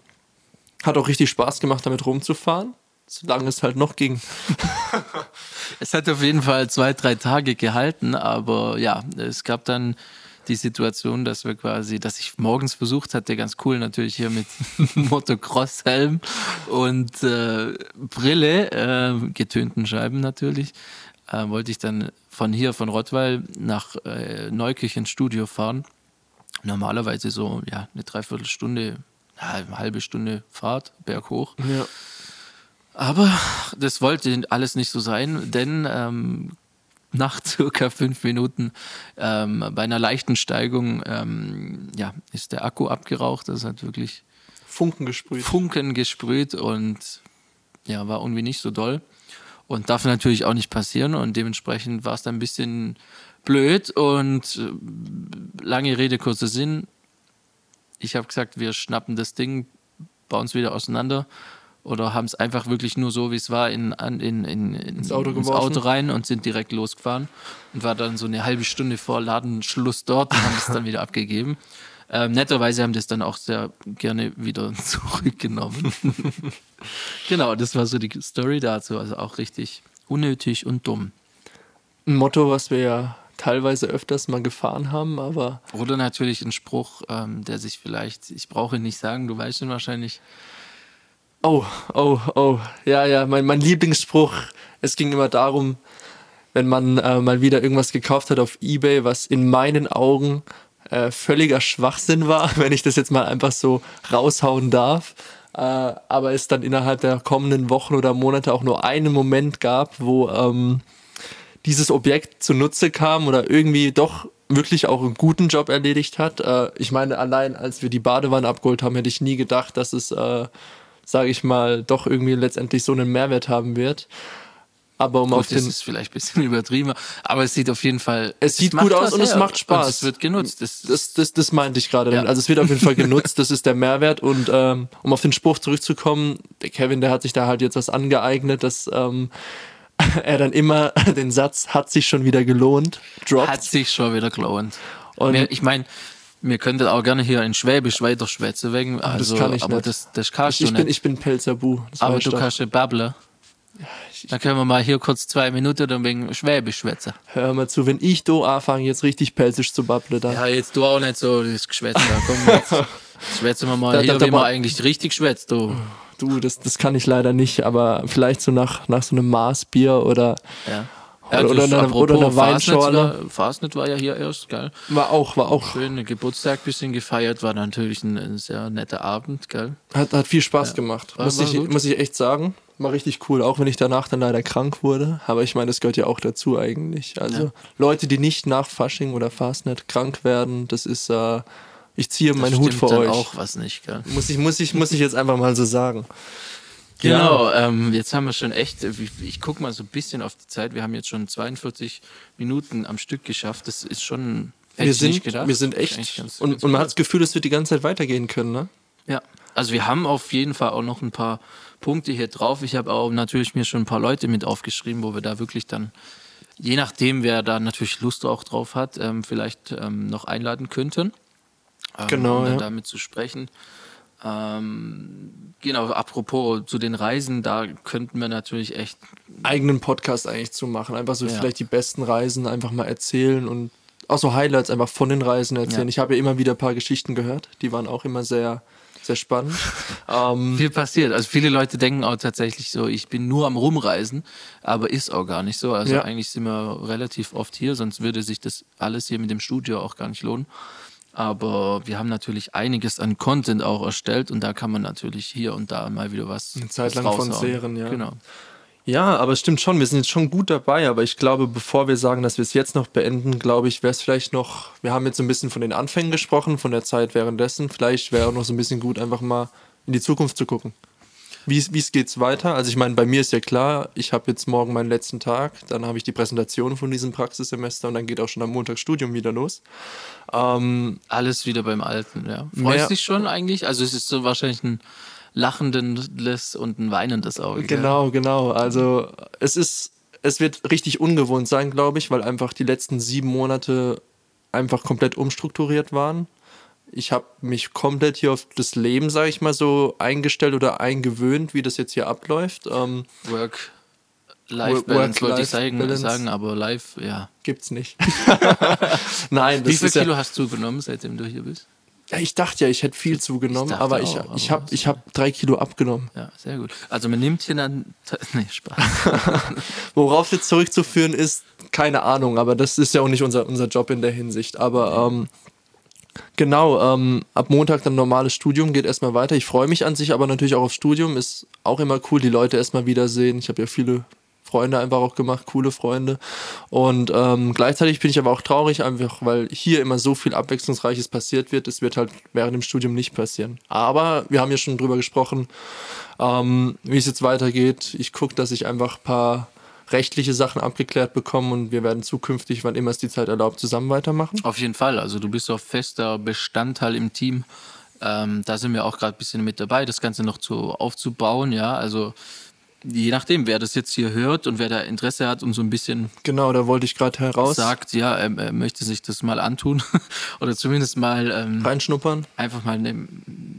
hat auch richtig Spaß gemacht, damit rumzufahren, solange es halt noch ging. Es hat auf jeden Fall zwei, drei Tage gehalten, aber ja, es gab dann die Situation, dass wir quasi, dass ich morgens versucht hatte, ganz cool natürlich hier mit Motocross-Helm und äh, Brille, äh, getönten Scheiben natürlich, äh, wollte ich dann von hier, von Rottweil nach äh, Neukirchen Studio fahren. Normalerweise so ja, eine Dreiviertelstunde, eine halbe Stunde Fahrt berghoch. Ja. Aber das wollte alles nicht so sein, denn ähm, nach circa fünf Minuten ähm, bei einer leichten Steigung ähm, ja, ist der Akku abgeraucht. Das hat wirklich Funken gesprüht. Funken gesprüht und ja, war irgendwie nicht so doll. Und darf natürlich auch nicht passieren und dementsprechend war es dann ein bisschen blöd und äh, lange Rede, kurzer Sinn. Ich habe gesagt, wir schnappen das Ding, bauen es wieder auseinander oder haben es einfach wirklich nur so, wie es war, in, in, in, in ins, Auto, ins Auto rein und sind direkt losgefahren und war dann so eine halbe Stunde vor Ladenschluss dort und haben es dann wieder abgegeben. Ähm, netterweise haben das dann auch sehr gerne wieder zurückgenommen. genau, das war so die Story dazu. Also auch richtig unnötig und dumm. Ein Motto, was wir ja teilweise öfters mal gefahren haben, aber. Oder natürlich ein Spruch, ähm, der sich vielleicht, ich brauche ihn nicht sagen, du weißt ihn wahrscheinlich. Oh, oh, oh. Ja, ja, mein, mein Lieblingsspruch. Es ging immer darum, wenn man äh, mal wieder irgendwas gekauft hat auf Ebay, was in meinen Augen äh, völliger Schwachsinn war, wenn ich das jetzt mal einfach so raushauen darf. Äh, aber es dann innerhalb der kommenden Wochen oder Monate auch nur einen Moment gab, wo ähm, dieses Objekt zunutze kam oder irgendwie doch wirklich auch einen guten Job erledigt hat. Äh, ich meine, allein als wir die Badewanne abgeholt haben, hätte ich nie gedacht, dass es, äh, sage ich mal, doch irgendwie letztendlich so einen Mehrwert haben wird. Aber um Gut, auf das den. ist vielleicht ein bisschen übertrieben, aber es sieht auf jeden Fall. Es sieht gut aus und es her. macht Spaß. Und es wird genutzt. Das, Das, das, das meinte ich gerade. Ja. Also es wird auf jeden Fall genutzt, das ist der Mehrwert. Und ähm, um auf den Spruch zurückzukommen, der Kevin, der hat sich da halt jetzt was angeeignet, dass ähm, er dann immer den Satz hat sich schon wieder gelohnt, droppt. hat sich schon wieder gelohnt. Und- Mir, ich meine, wir könnten auch gerne hier in Schwäbisch weiter schwätzen wegen. Also, kann ich aber nicht. das, das kannst ich, du bin, nicht. ich bin Pelzerbu. das aber du kannst ja babbeln. Dann können wir mal hier kurz zwei Minuten dann wegen Schwäbisch schwätzen. Hör mal zu, wenn ich da anfange, jetzt richtig pelzisch zu babbeln, dann. Ja, jetzt du auch nicht so das Geschwätz da. Komm, jetzt schwätzen wir mal Da- da- hier, da wie man ma- eigentlich richtig schwätzt, du. Du, das, das kann ich leider nicht, aber vielleicht so nach, nach so einem Maßbier oder Ja. Oder- oder das- eine- oder eine Weinschorle. war- Fastnet war ja hier erst, geil. war auch, war auch, Schön, ein Geburtstag bisschen gefeiert, war natürlich ein, ein sehr netter Abend, geil. hat, hat viel Spaß gemacht. War- muss, war ich, gut. muss ich echt sagen. War richtig cool, auch wenn ich danach dann leider krank wurde. Aber ich meine, das gehört ja auch dazu eigentlich. Also Ja. Leute, die nicht nach Fasching oder Fastnet krank werden, das ist, äh, ich ziehe Das meinen Hut vor dann euch. auch was nicht, gell. Muss ich, muss ich, muss ich jetzt einfach mal so sagen. Genau, ähm, jetzt haben wir schon echt, äh, ich, ich gucke mal so ein bisschen auf die Zeit, wir haben jetzt schon 42 Minuten am Stück geschafft, das ist schon, hätte Wir ich nicht sind, gedacht. wir sind echt. ganz- und, ganz und man hat das Gefühl, es wird die ganze Zeit weitergehen können, ne? Ja, also wir haben auf jeden Fall auch noch ein paar Punkte hier drauf. Ich habe auch natürlich mir schon ein paar Leute mit aufgeschrieben, wo wir da wirklich dann, je nachdem, wer da natürlich Lust auch drauf hat, ähm, vielleicht ähm, noch einladen könnten. Ähm, Genau, Um dann ja. damit zu sprechen. Ähm, genau, apropos zu den Reisen, da könnten wir natürlich echt Eigenen Podcast eigentlich zu machen. Einfach so Ja. vielleicht die besten Reisen einfach mal erzählen und auch so Highlights einfach von den Reisen erzählen. Ja. Ich habe ja immer wieder ein paar Geschichten gehört, die waren auch immer sehr, sehr spannend. ähm, viel passiert. Also viele Leute denken auch tatsächlich so, ich bin nur am Rumreisen, aber ist auch gar nicht so. Also Ja. eigentlich sind wir relativ oft hier, sonst würde sich das alles hier mit dem Studio auch gar nicht lohnen. Aber wir haben natürlich einiges an Content auch erstellt und da kann man natürlich hier und da mal wieder was. Eine Zeit lang von zehren, ja. Genau. Ja, aber es stimmt schon, wir sind jetzt schon gut dabei, aber ich glaube, bevor wir sagen, dass wir es jetzt noch beenden, glaube ich, wäre es vielleicht noch, wir haben jetzt so ein bisschen von den Anfängen gesprochen, von der Zeit währenddessen, vielleicht wäre auch noch so ein bisschen gut, einfach mal in die Zukunft zu gucken. Wie es- geht's weiter? Also ich meine, bei mir ist ja klar, ich habe jetzt morgen meinen letzten Tag, dann habe ich die Präsentation von diesem Praxissemester und dann geht auch schon am Montag Studium wieder los. Ähm, Alles wieder beim Alten, ja. Freust dich schon eigentlich? Also es ist so wahrscheinlich ein lachendes und ein weinendes Auge. Genau, genau. Also es ist, es wird richtig ungewohnt sein, glaube ich, weil einfach die letzten sieben Monate einfach komplett umstrukturiert waren. Ich habe mich komplett hier auf das Leben, sage ich mal so, eingestellt oder eingewöhnt, wie das jetzt hier abläuft. Ähm, Work. Work- Life-Balance wollte ich sagen, Work-Life-Balance. sagen, aber live, ja. gibt's nicht. Nein, das Wie viel ist ja, Kilo hast du genommen, seitdem du hier bist? Ja, ich dachte ja, ich hätte viel zugenommen, dachte aber ich, auch, ich habe ich hab drei Kilo abgenommen. Ja, sehr gut. Also man nimmt hier dann. Nee, Spaß. Worauf jetzt zurückzuführen ist, keine Ahnung, aber das ist ja auch nicht unser, unser Job in der Hinsicht. Aber ähm, genau, ähm, ab Montag dann normales Studium geht erstmal weiter. Ich freue mich an sich aber natürlich auch aufs Studium. Ist auch immer cool, die Leute erstmal wiedersehen. Ich habe ja viele Freunde einfach auch gemacht, coole Freunde. Und ähm, gleichzeitig bin ich aber auch traurig, einfach weil hier immer so viel Abwechslungsreiches passiert wird. Das wird halt während dem Studium nicht passieren. Aber wir haben ja schon drüber gesprochen, ähm, wie es jetzt weitergeht. Ich gucke, dass ich einfach ein paar rechtliche Sachen abgeklärt bekomme und wir werden zukünftig, wann immer es die Zeit erlaubt, zusammen weitermachen. Auf jeden Fall. Also du bist auch fester Bestandteil im Team. Ähm, da sind wir auch gerade ein bisschen mit dabei, das Ganze noch zu, aufzubauen. Ja, also je nachdem, wer das jetzt hier hört und wer da Interesse hat und so ein bisschen Genau, da wollte ich gerade heraus sagt, ja, er, er möchte sich das mal antun oder zumindest mal ähm, reinschnuppern. einfach mal eine,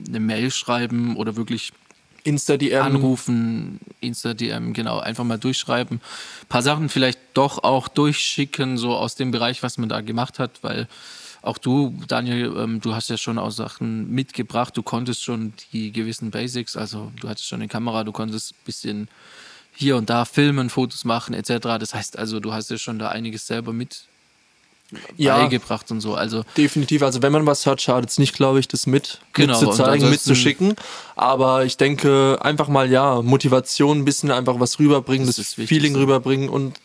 eine Mail schreiben oder wirklich Insta-DM. anrufen, Insta-DM, genau, einfach mal durchschreiben. Ein paar Sachen vielleicht doch auch durchschicken, so aus dem Bereich, was man da gemacht hat, weil auch du, Daniel, ähm, du hast ja schon auch Sachen mitgebracht, du konntest schon die gewissen Basics, also du hattest schon eine Kamera, du konntest ein bisschen hier und da filmen, Fotos machen, etc. Das heißt also, du hast ja schon da einiges selber mit Ja. beigebracht und so. Also Definitiv, also wenn man was hat, schadet es nicht, glaube ich, das mit Genau, mitzuzeigen, ansonsten- mitzuschicken. Aber ich denke, einfach mal, ja, Motivation, ein bisschen einfach was rüberbringen, Das das, Feeling rüberbringen und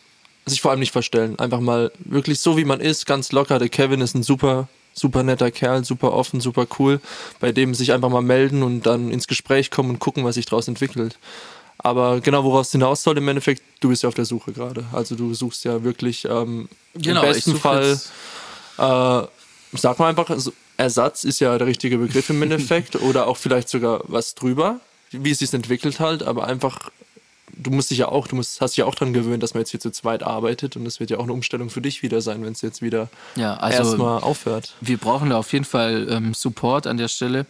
sich vor allem nicht verstellen. Einfach mal wirklich so, wie man ist, ganz locker. Der Kevin ist ein super, super netter Kerl, super offen, super cool, bei dem sich einfach mal melden und dann ins Gespräch kommen und gucken, was sich daraus entwickelt. Aber genau, woraus hinaus soll im Endeffekt, du bist ja auf der Suche gerade. Also du suchst ja wirklich ähm, genau, im ich besten Fall äh, sag mal einfach, also Ersatz ist ja der richtige Begriff im Endeffekt oder auch vielleicht sogar was drüber, wie es sich entwickelt halt, aber einfach, du musst dich ja auch, du musst, hast dich ja auch dran gewöhnt, dass man jetzt hier zu zweit arbeitet und das wird ja auch eine Umstellung für dich wieder sein, wenn es jetzt wieder Ja, also erstmal aufhört. wir brauchen da auf jeden Fall ähm, Support an der Stelle.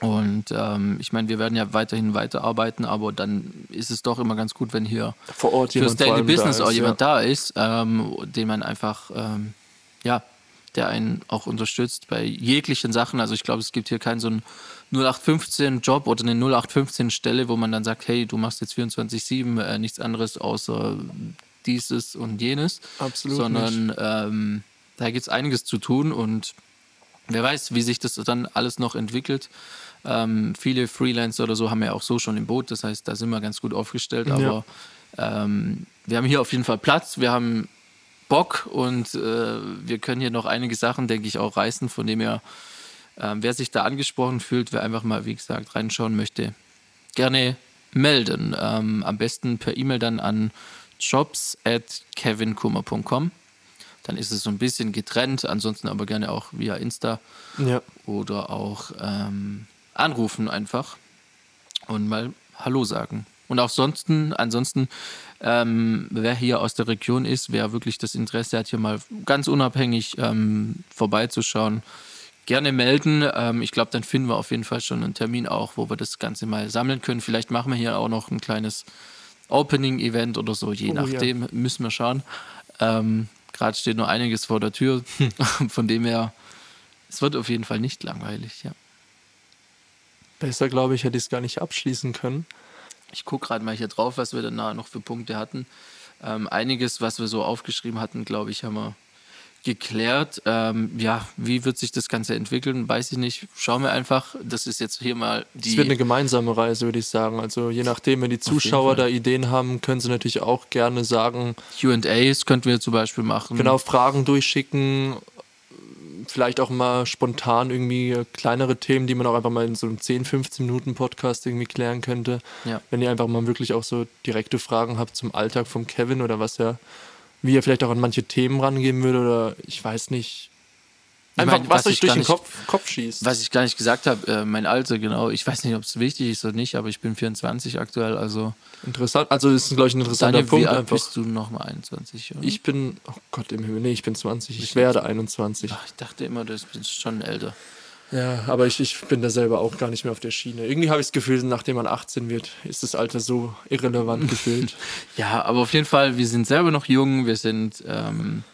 Und ähm, ich meine, wir werden ja weiterhin weiterarbeiten, aber dann ist es doch immer ganz gut, wenn hier Vor Ort fürs Daily allem da Business auch ist, jemand ja. da ist, ähm, den man einfach, ähm, ja, der einen auch unterstützt bei jeglichen Sachen. Also ich glaube, es gibt hier keinen so einen 0815-Job oder eine 0815-Stelle, wo man dann sagt, hey, du machst jetzt 24-7 äh, nichts anderes außer dieses und jenes. Absolut Sondern ähm, da gibt es einiges zu tun und wer weiß, wie sich das dann alles noch entwickelt. Ähm, viele Freelancer oder so haben ja auch so schon im Boot, das heißt, da sind wir ganz gut aufgestellt, aber ähm, wir haben hier auf jeden Fall Platz, wir haben Bock und äh, wir können hier noch einige Sachen, denke ich, auch reißen, von dem her, ähm, wer sich da angesprochen fühlt, wer einfach mal, wie gesagt, reinschauen möchte, gerne melden. Ähm, am besten per E-Mail dann an jobs at kevinkummer.com. Dann ist es so ein bisschen getrennt, ansonsten aber gerne auch via Insta Ja. oder auch ähm, anrufen einfach und mal Hallo sagen. Und auch sonst, ansonsten, ähm, wer hier aus der Region ist, wer wirklich das Interesse hat, hier mal ganz unabhängig ähm, vorbeizuschauen, gerne melden. Ähm, ich glaube, dann finden wir auf jeden Fall schon einen Termin auch, wo wir das Ganze mal sammeln können. Vielleicht machen wir hier auch noch ein kleines Opening-Event oder so, je Oh, ja. nachdem, müssen wir schauen. Ähm, Gerade steht noch einiges vor der Tür, von dem her, es wird auf jeden Fall nicht langweilig, ja. Besser, glaube ich, hätte ich es gar nicht abschließen können. Ich gucke gerade mal hier drauf, was wir danach noch für Punkte hatten. Ähm, einiges, was wir so aufgeschrieben hatten, glaube ich, haben wir geklärt. Ähm, ja, wie wird sich das Ganze entwickeln, weiß ich nicht. Schauen wir einfach. Das ist jetzt hier mal Es die. wird eine gemeinsame Reise, würde ich sagen. Also je nachdem, wenn die Zuschauer da Ideen haben, können sie natürlich auch gerne sagen, QAs könnten wir zum Beispiel machen. genau Fragen durchschicken. Vielleicht auch mal spontan irgendwie kleinere Themen, die man auch einfach mal in so einem 10, 15 Minuten Podcast irgendwie klären könnte. Ja. Wenn ihr einfach mal wirklich auch so direkte Fragen habt zum Alltag vom Kevin oder was er, wie er vielleicht auch an manche Themen rangehen würde oder ich weiß nicht. Einfach, meine, was, was euch ich durch den nicht- Kopf, Kopf schießt. Was ich gar nicht gesagt habe, äh, mein Alter, genau. Ich weiß nicht, ob es wichtig ist oder nicht, aber ich bin 24 aktuell. Also, Interessant. Also ist, glaube ich, ein interessanter Daniel, wie Punkt alt einfach. bist du nochmal 21? Oder? Ich bin, oh Gott im Himmel, nee, ich bin 20. Ich werde 21. Ach, ich dachte immer, du bist schon älter. Ja, aber ich, ich bin da selber auch gar nicht mehr auf der Schiene. Irgendwie habe ich das Gefühl, nachdem man 18 wird, ist das Alter so irrelevant gefühlt. Ja, aber auf jeden Fall, wir sind selber noch jung, wir sind ähm,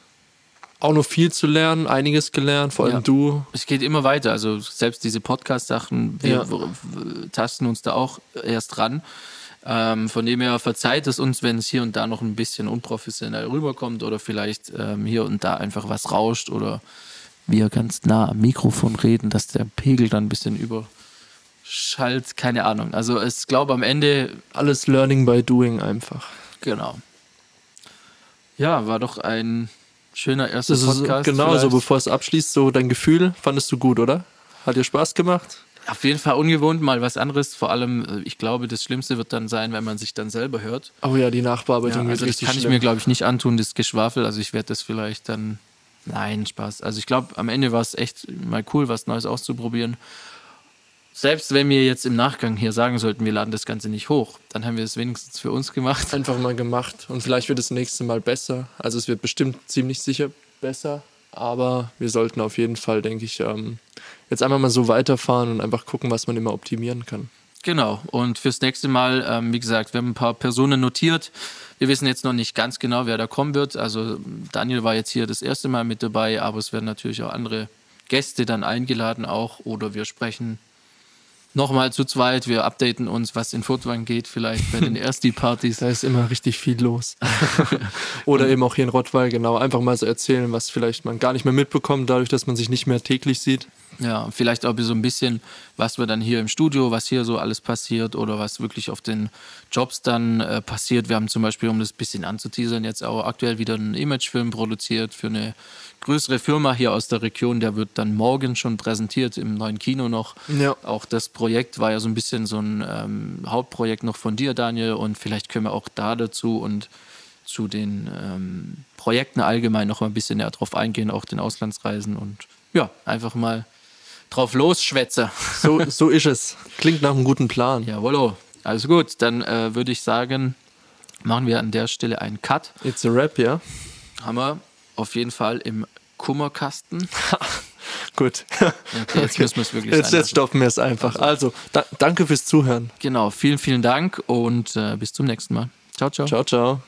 auch noch viel zu lernen, einiges gelernt, vor allem Ja. du. Es geht immer weiter. Also selbst diese Podcast-Sachen, wir Ja. tasten uns da auch erst ran. Ähm, von dem her verzeiht es uns, wenn es hier und da noch ein bisschen unprofessionell rüberkommt oder vielleicht ähm, hier und da einfach was rauscht oder wir ganz nah am Mikrofon reden, dass der Pegel dann ein bisschen überschallt. Keine Ahnung. Also ich glaube am Ende, Alles Learning by Doing einfach. genau. Ja, war doch ein schöner erster Das ist Podcast. genau so, vielleicht. bevor es abschließt, so dein Gefühl fandest du gut, oder? Hat dir Spaß gemacht? Auf jeden Fall ungewohnt, mal was anderes. Vor allem, äh, ich glaube, das Schlimmste wird dann sein, wenn man sich dann selber hört. Oh ja, die Nachbearbeitung Ja, wird also das richtig kann ich schlimm. mir, glaube ich, nicht antun, das Geschwafel. Also ich werde das vielleicht dann. Nein, Spaß. Also ich glaube, am Ende war es echt mal cool, was Neues auszuprobieren. Selbst wenn wir jetzt im Nachgang hier sagen sollten, wir laden das Ganze nicht hoch, dann haben wir es wenigstens für uns gemacht. Einfach mal gemacht und vielleicht wird das nächste Mal besser. Also es wird bestimmt ziemlich sicher besser, aber wir sollten auf jeden Fall, denke ich, ähm, jetzt einfach mal so weiterfahren und einfach gucken, was man immer optimieren kann. Genau. Und fürs nächste Mal, ähm, wie gesagt, wir haben ein paar Personen notiert. Wir wissen jetzt noch nicht ganz genau, wer da kommen wird. Also Daniel war jetzt hier das erste Mal mit dabei, aber es werden natürlich auch andere Gäste dann eingeladen auch. Oder wir sprechen nochmal zu zweit. Wir updaten uns, was in Furtwangen geht, vielleicht bei den Ersti-Partys. Da ist immer richtig viel los. Oder eben auch hier in Rottweil, genau. Einfach mal so erzählen, was vielleicht man gar nicht mehr mitbekommt, dadurch, dass man sich nicht mehr täglich sieht. Ja, vielleicht auch so ein bisschen, was wir dann hier im Studio, was hier so alles passiert oder was wirklich auf den Jobs dann äh, passiert. Wir haben zum Beispiel, um das ein bisschen anzuteasern, jetzt auch aktuell wieder einen Imagefilm produziert für eine größere Firma hier aus der Region. Der wird dann morgen schon präsentiert im neuen Kino noch. Ja. Auch das Projekt war ja so ein bisschen so ein ähm, Hauptprojekt noch von dir, Daniel, und vielleicht können wir auch da dazu und zu den ähm, Projekten allgemein noch mal ein bisschen näher drauf eingehen, auch den Auslandsreisen und ja, einfach mal drauf losschwätze. So, so ist es. Klingt nach einem guten Plan. Jawollo. Also gut, dann äh, würde ich sagen, machen wir an der Stelle einen Cut. It's a rap, ja? Haben wir auf jeden Fall im Kummerkasten. Gut. Okay, jetzt müssen wir es wirklich Jetzt, sein jetzt stoppen wir es einfach. Also, da, danke fürs Zuhören. Genau, vielen, vielen Dank und äh, bis zum nächsten Mal. Ciao, ciao. Ciao, ciao.